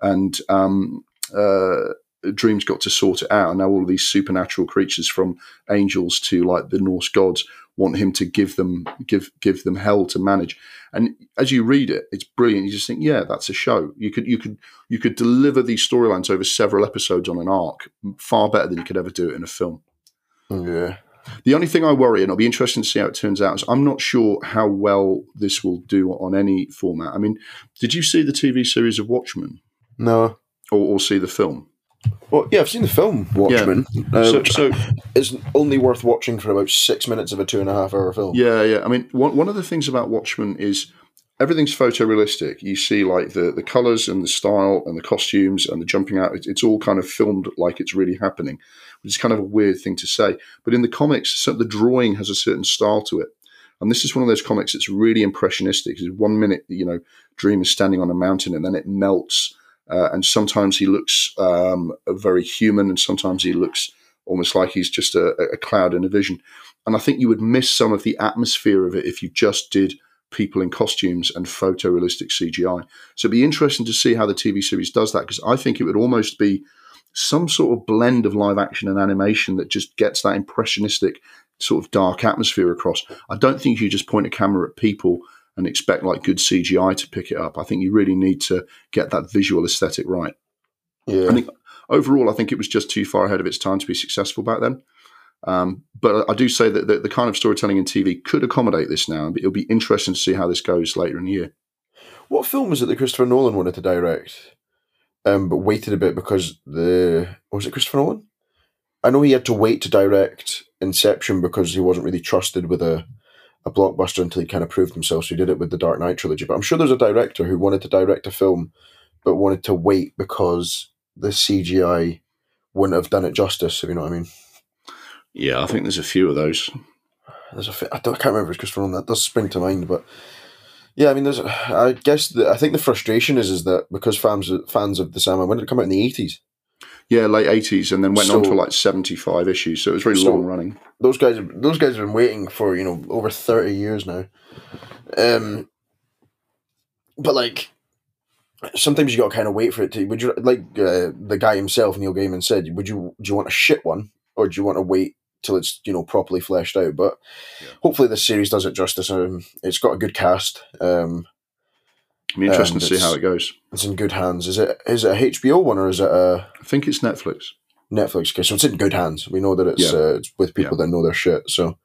And um, uh, Dream's got to sort it out. And now all of these supernatural creatures, from angels to like the Norse gods, want him to give them give give them hell to manage. And as you read it, it's brilliant. You just think, yeah, that's a show. You could you could you could deliver these storylines over several episodes on an arc far better than you could ever do it in a film. yeah. The only thing I worry, and it'll be interesting to see how it turns out, is I'm not sure how well this will do on any format. I mean, did you see the TV series of Watchmen No. or, or see the film? Well, yeah, I've seen the film Watchmen. uh, so, so is only worth watching for about six minutes of a two and a half hour film. yeah, yeah. I mean, one, one of the things about Watchmen is everything's photorealistic. You see, like the the colors and the style and the costumes and the jumping out. It's, it's all kind of filmed like it's really happening, which is kind of a weird thing to say. But in the comics, so the drawing has a certain style to it. And this is one of those comics that's really impressionistic. Because one minute, you know, Dream is standing on a mountain, and then it melts. Uh, and sometimes he looks um, very human, and sometimes he looks almost like he's just a, a cloud in a vision. And I think you would miss some of the atmosphere of it if you just did people in costumes and photorealistic CGI. So it'd be interesting to see how the TV series does that because I think it would almost be some sort of blend of live action and animation that just gets that impressionistic sort of dark atmosphere across. I don't think you just point a camera at people and expect like good CGI to pick it up. I think you really need to get that visual aesthetic right. Yeah. I think overall, I think it was just too far ahead of its time to be successful back then. Um, but I do say that the, the kind of storytelling in TV could accommodate this now. And it'll be interesting to see how this goes later in the year. What film was it that Christopher Nolan wanted to direct, um, but waited a bit because the was it Christopher Nolan? I know he had to wait to direct Inception because he wasn't really trusted with a, a blockbuster until he kind of proved himself. So he did it with the Dark Knight trilogy. But I'm sure there's a director who wanted to direct a film, but wanted to wait because the CGI wouldn't have done it justice. If you know what I mean. Yeah, I think there's a few of those. There's a I, don't, I can't remember if it's Christopher Nolan. That does spring to mind, but yeah, I mean, there's. I guess the, I think the frustration is is that because fans fans of the Sandman, when did it come out in the eighties? Yeah, late 80s and then went on to like 75 issues. So it was very So- long running. Those guys, those guys have been waiting for you know over thirty years now. Um, but like sometimes you got to kind of wait for it to. Would you like uh, the guy himself, Neil Gaiman said? Would you do you want a shit one or do you want to wait till it's you know properly fleshed out? But Yeah. hopefully this series does it justice. Um, it's got a good cast. Um, It'll be interesting to see how it goes. it's in good hands. Is it is it a HBO one or is it a I think it's Netflix. Netflix? Okay, so it's in good hands. We know that it's Yeah. uh, it's with people that know their shit. So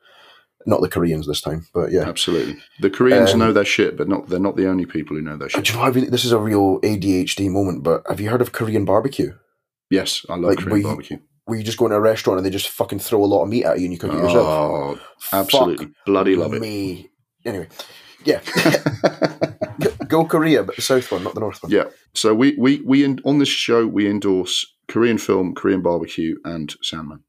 not the Koreans this time, but yeah. Absolutely. The Koreans Um, know their shit, but not they're not the only people who know their shit. Do you know, I really, this is a real ADHD moment, but have you heard of Korean barbecue? Yes, I love Like, Korean barbecue. Where you just go into a restaurant and they just fucking throw a lot of meat at you and you cook it yourself. Oh, absolutely. Bloody love it. Me. Anyway, yeah. Go- go Korea, but the south one, not the north one. Yeah. So we we we on this show we endorse Korean film, Korean barbecue, and Sandman.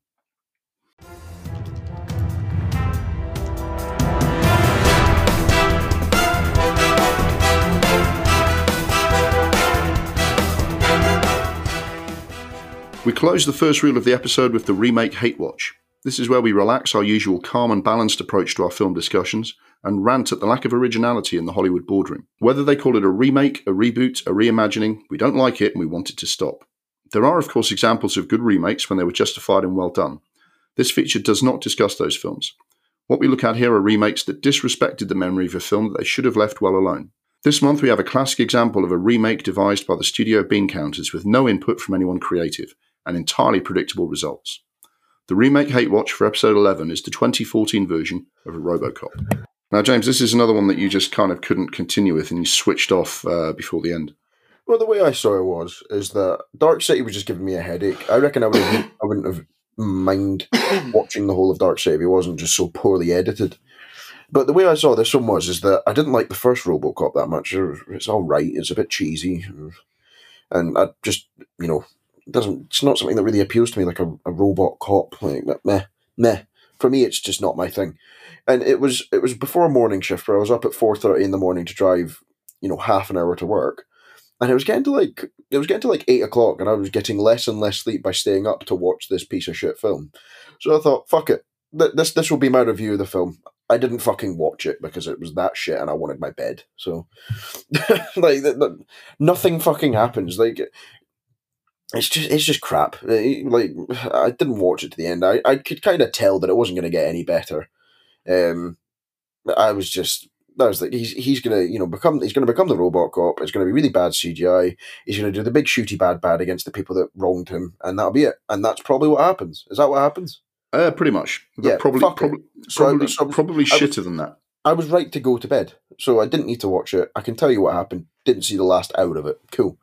We close the first reel of the episode with the remake Hate Watch. This is where we relax our usual calm and balanced approach to our film discussions and rant at the lack of originality in the Hollywood boardroom. Whether they call it a remake, a reboot, a reimagining, we don't like it and we want it to stop. There are, of course, examples of good remakes when they were justified and well done. This feature does not discuss those films. What we look at here are remakes that disrespected the memory of a film that they should have left well alone. This month we have a classic example of a remake devised by the studio bean counters with no input from anyone creative and entirely predictable results. The remake Hate Watch for episode 11 is the 2014 version of a Robocop. Now, James, this is another one that you just kind of couldn't continue with and you switched off uh, before the end. Well, the way I saw it was is that Dark City was just giving me a headache. I reckon I would have, I wouldn't have mind watching the whole of Dark City if it wasn't just so poorly edited. But the way I saw this one was is that I didn't like the first RoboCop that much. It's all right. It's a bit cheesy, and I just you know doesn't. It's not something that really appeals to me like a, a robot cop. Like meh, meh. For me, it's just not my thing. And it was it was before morning shift where I was up at four thirty in the morning to drive, you know, half an hour to work, and it was getting to like it was getting to like eight o'clock, and I was getting less and less sleep by staying up to watch this piece of shit film. So I thought, fuck it, this this will be my review of the film. I didn't fucking watch it because it was that shit and I wanted my bed. So, like, the, nothing fucking happens. Like, it's just it's just crap. Like, I didn't watch it to the end. I, I could kind of tell that it wasn't going to get any better. Um, I was just that was like he's he's gonna you know become he's gonna become the robot cop. It's gonna be really bad CGI. He's gonna do the big shooty bad bad against the people that wronged him, and that'll be it. And that's probably what happens. Is that what happens? Uh, pretty much. But yeah, probably probably so probably, so probably shitter was, than that. I was right to go to bed, so I didn't need to watch it. I can tell you what happened. Didn't see the last hour of it. Cool.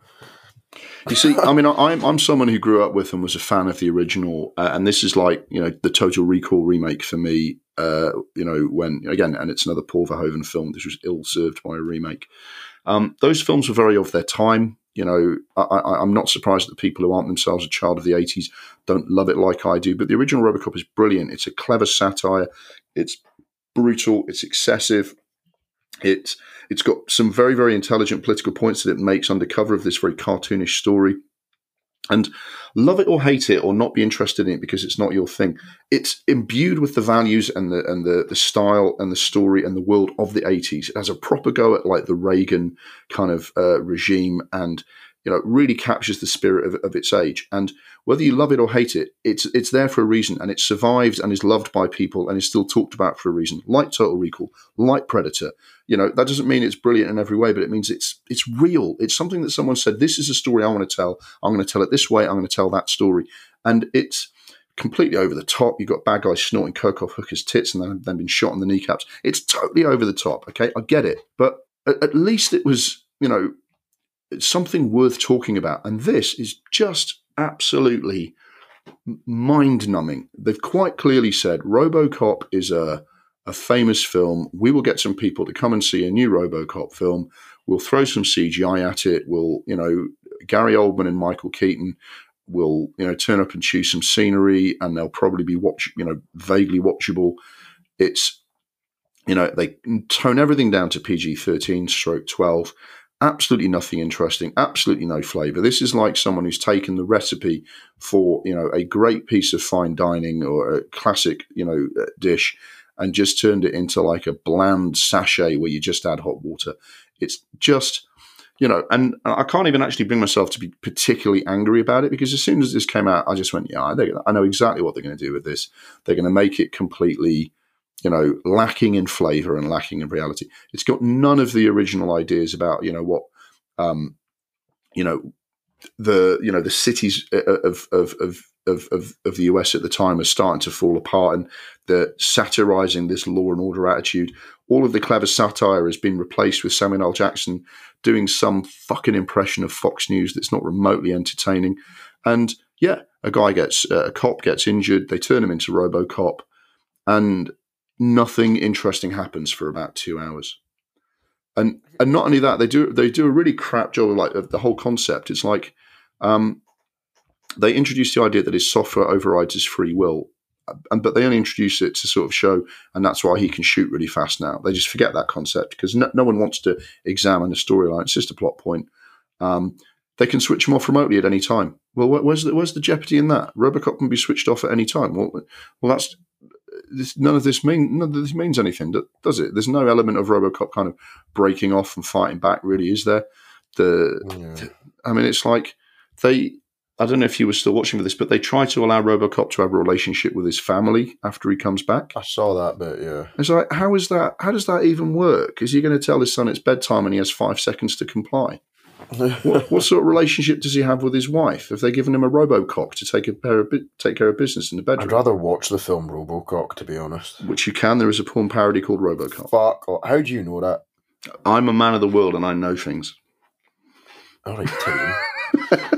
You see, I mean, I'm I'm someone who grew up with and was a fan of the original, uh, and this is like you know the Total Recall remake for me. Uh, you know, when again, and it's another Paul Verhoeven film. This was ill served by a remake. Um, those films were very of their time. You know, I, am not surprised that people who aren't themselves a child of the 80s don't love it like I do. But the original Robocop is brilliant. It's a clever satire. It's brutal. It's excessive. It's it's got some very very intelligent political points that it makes under cover of this very cartoonish story. And love it or hate it or not be interested in it because it's not your thing. It's imbued with the values and the and the the style and the story and the world of the 80s. It has a proper go at like the Reagan kind of uh, regime and you know really captures the spirit of, of its age. And whether you love it or hate it it's it's there for a reason and it survives and is loved by people and is still talked about for a reason like total recall like predator. You know that doesn't mean it's brilliant in every way but it means it's it's real. It's something that someone said this is a story i want to tell. I'm going to tell it this way i'm going to tell that story. And it's completely over the top. You've got bad guys snorting coke off hookers tits and then, then been shot in the kneecaps. It's totally over the top okay? I get it. But at, at least it was you know something worth talking about. And this is just absolutely mind numbing. They've quite clearly said Robocop is a, a famous film. We will get some people to come and see a new Robocop film. We'll throw some CGI at it. We'll, you know, Gary Oldman and Michael Keaton will, you know, turn up and choose some scenery and they'll probably be watch, you know, vaguely watchable. It's, you know, they tone everything down to PG 13 stroke 12 absolutely nothing interesting, absolutely no flavor. This is like someone who's taken the recipe for, you know, a great piece of fine dining or a classic, you know, uh, dish and just turned it into like a bland sachet where you just add hot water. It's just, you know, and I can't even actually bring myself to be particularly angry about it because as soon as this came out, I just went, yeah, I know exactly what they're going to do with this. They're going to make it completely you know, lacking in flavor and lacking in reality. It's got none of the original ideas about, you know, what, um, you know, the you know the cities of of of of, of, of the US at the time are starting to fall apart, and the satirizing this law and order attitude. All of the clever satire has been replaced with Samuel L. Jackson doing some fucking impression of Fox News that's not remotely entertaining. And yeah, a guy gets uh, a cop gets injured, they turn him into RoboCop, and nothing interesting happens for about two hours. And and not only that, they do they do a really crap job of like of the whole concept. It's like um, they introduce the idea that his software overrides his free will, and but they only introduce it to sort of show, and that's why he can shoot really fast now. They just forget that concept because no, no one wants to examine the storyline. It's just a plot point. Um, they can switch him off remotely at any time. Well, where's the, where's the jeopardy in that? Robocop can be switched off at any time. Well, well, that's this, none of this mean none of this means anything, does it? There's no element of RoboCop kind of breaking off and fighting back. Really, is there? The, yeah. the I mean, it's like they. I don't know if you were still watching for this, but they try to allow RoboCop to have a relationship with his family after he comes back. I saw that bit. Yeah, it's like how is that? How does that even work? Is he going to tell his son it's bedtime and he has five seconds to comply? What, what, sort of relationship does he have with his wife? Have they given him a RoboCop to take a of, take care of business in the bedroom? I'd rather watch the film RoboCop, to be honest. Which you can. There is a porn parody called RoboCop. Fuck! How do you know that? I'm a man of the world and I know things. All right, Tyrion.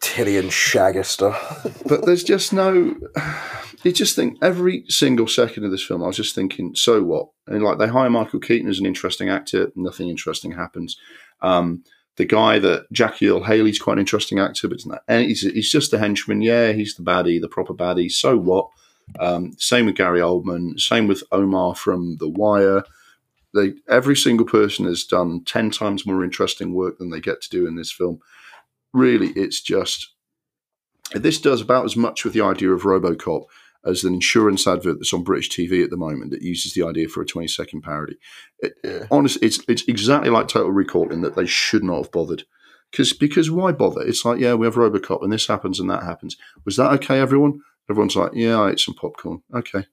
Tyrion Shaggister. but there's just no. you just think every single second of this film, I was just thinking, so what? And like they hire Michael Keaton as an interesting actor, nothing interesting happens. Um, the guy that Jackie Earle Haley's quite an interesting actor, but he's he's just a henchman. Yeah, he's the baddie, the proper baddie. So what? Um, same with Gary Oldman. Same with Omar from The Wire. They every single person has done ten times more interesting work than they get to do in this film. Really, it's just this does about as much with the idea of RoboCop as an insurance advert that's on British TV at the moment that uses the idea for a 20 second parody. It, Yeah. Honestly, it's it's exactly like Total Recall in that they should not have bothered. Because because why bother? It's like yeah, we have RoboCop and this happens and that happens. Was that okay, everyone? Everyone's like, yeah, I ate some popcorn. Okay,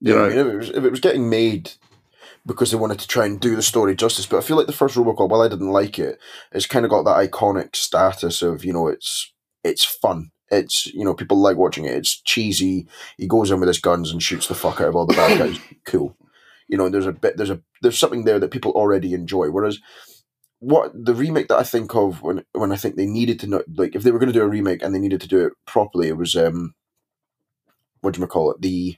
you Yeah, know, I mean, if, it was, if it was getting made because they wanted to try and do the story justice, but I feel like the first Robocop, while I didn't like it, it's kind of got that iconic status of you know it's it's fun. It's you know people like watching it. It's cheesy. He goes in with his guns and shoots the fuck out of all the bad guys. Cool. You know, there's a bit there's a there's something there that people already enjoy. Whereas what the remake that I think of when when I think they needed to know like if they were going to do a remake and they needed to do it properly, it was um what do you call it the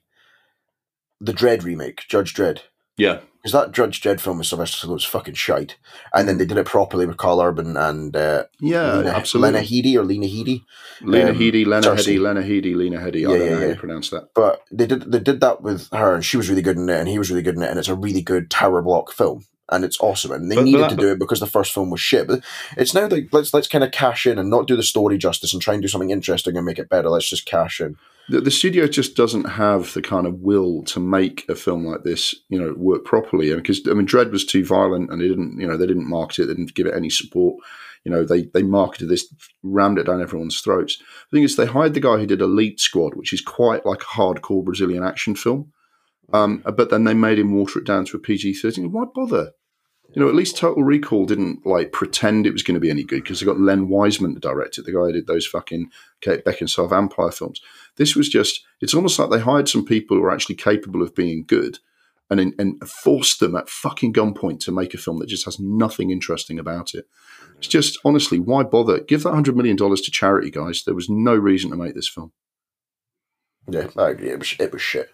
the Dredd remake, Judge Dredd. Yeah, Because that Judge Dredd film with Sylvester Stallone was fucking shite. And then they did it properly with Karl Urban and uh, yeah, Lena, absolutely. Lena Headey or Lena Headey. Lena um, Headey, Lena Headey, Lena Headey, Lena Headey. Yeah, don't yeah, know how yeah. you pronounce that. But they did they did that with her and she was really good in it and he was really good in it and it's a really good tower block film. And it's awesome. And they But- but needed that- to do it because the first film was shit. But it's now like let's let's kind of cash in and not do the story justice and try and do something interesting and make it better. Let's just cash in. The, the studio just doesn't have the kind of will to make a film like this, you know, work properly. Because I mean, Dredd was too violent, and they didn't, you know, they didn't market it, they didn't give it any support. You know, they they marketed this, rammed it down everyone's throats. The thing is, they hired the guy who did Elite Squad, which is quite like a hardcore Brazilian action film. Um, but then they made him water it down to a PG thirteen. Why bother? You know, at least Total Recall didn't like pretend it was going to be any good because they got Len Wiseman to direct it, the guy who did those fucking Kate Beckinsale vampire films. This was just, it's almost like they hired some people who are actually capable of being good and, and forced them at fucking gunpoint to make a film that just has nothing interesting about it. It's just, honestly, why bother? Give that $100 million to charity, guys. There was no reason to make this film. Yeah, I agree. It was, it was shit.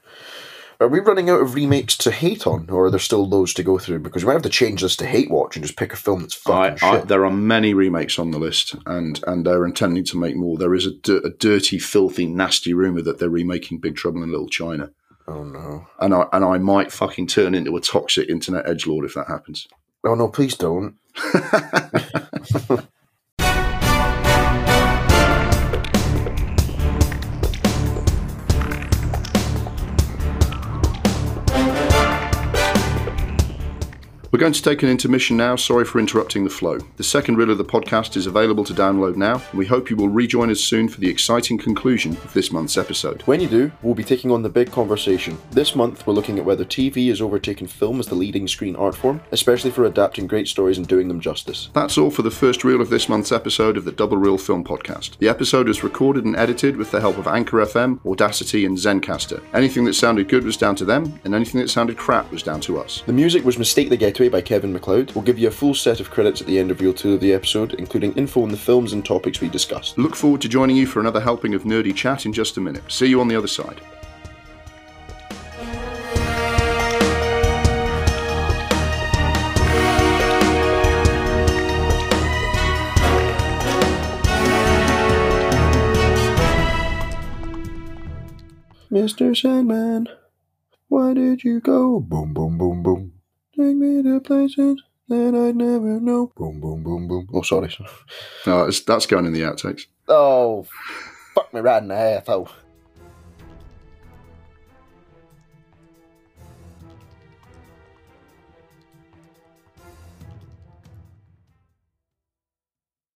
Are we running out of remakes to hate on, or are there still loads to go through? Because we might have to change this to hate watch and just pick a film that's I, fucking I, shit. there are many remakes on the list, and and they're intending to make more. There is a, di- a dirty, filthy, nasty rumor that they're remaking Big Trouble in Little China, oh no! and I and I might fucking turn into a toxic internet edge lord if that happens. Oh no! Please don't. We're going to take an intermission now. Sorry for interrupting the flow. The second reel of the podcast is available to download now, and we hope you will rejoin us soon for the exciting conclusion of this month's episode. When you do, we'll be taking on the big conversation. This month, we're looking at whether TV has overtaken film as the leading screen art form, especially for adapting great stories and doing them justice. That's all for the first reel of this month's episode of the Double Reel Film Podcast. The episode was recorded and edited with the help of Anchor FM, Audacity, and Zencastr. Anything that sounded good was down to them, and anything that sounded crap was down to us. The music was Mistake the Getaway by Kevin MacLeod. We'll give you a full set of credits at the end of reel 2 of the episode, including info on the films and topics we discussed. Look forward to joining you for another helping of nerdy chat in just a minute. See you on the other side. Mr. Sandman, why did you go? Boom, boom, boom, boom. Take me to places that I'd never know. Boom, boom, boom, boom. Oh, sorry. No, it's, that's going in the outtakes. Oh, fuck me right in the half, oh.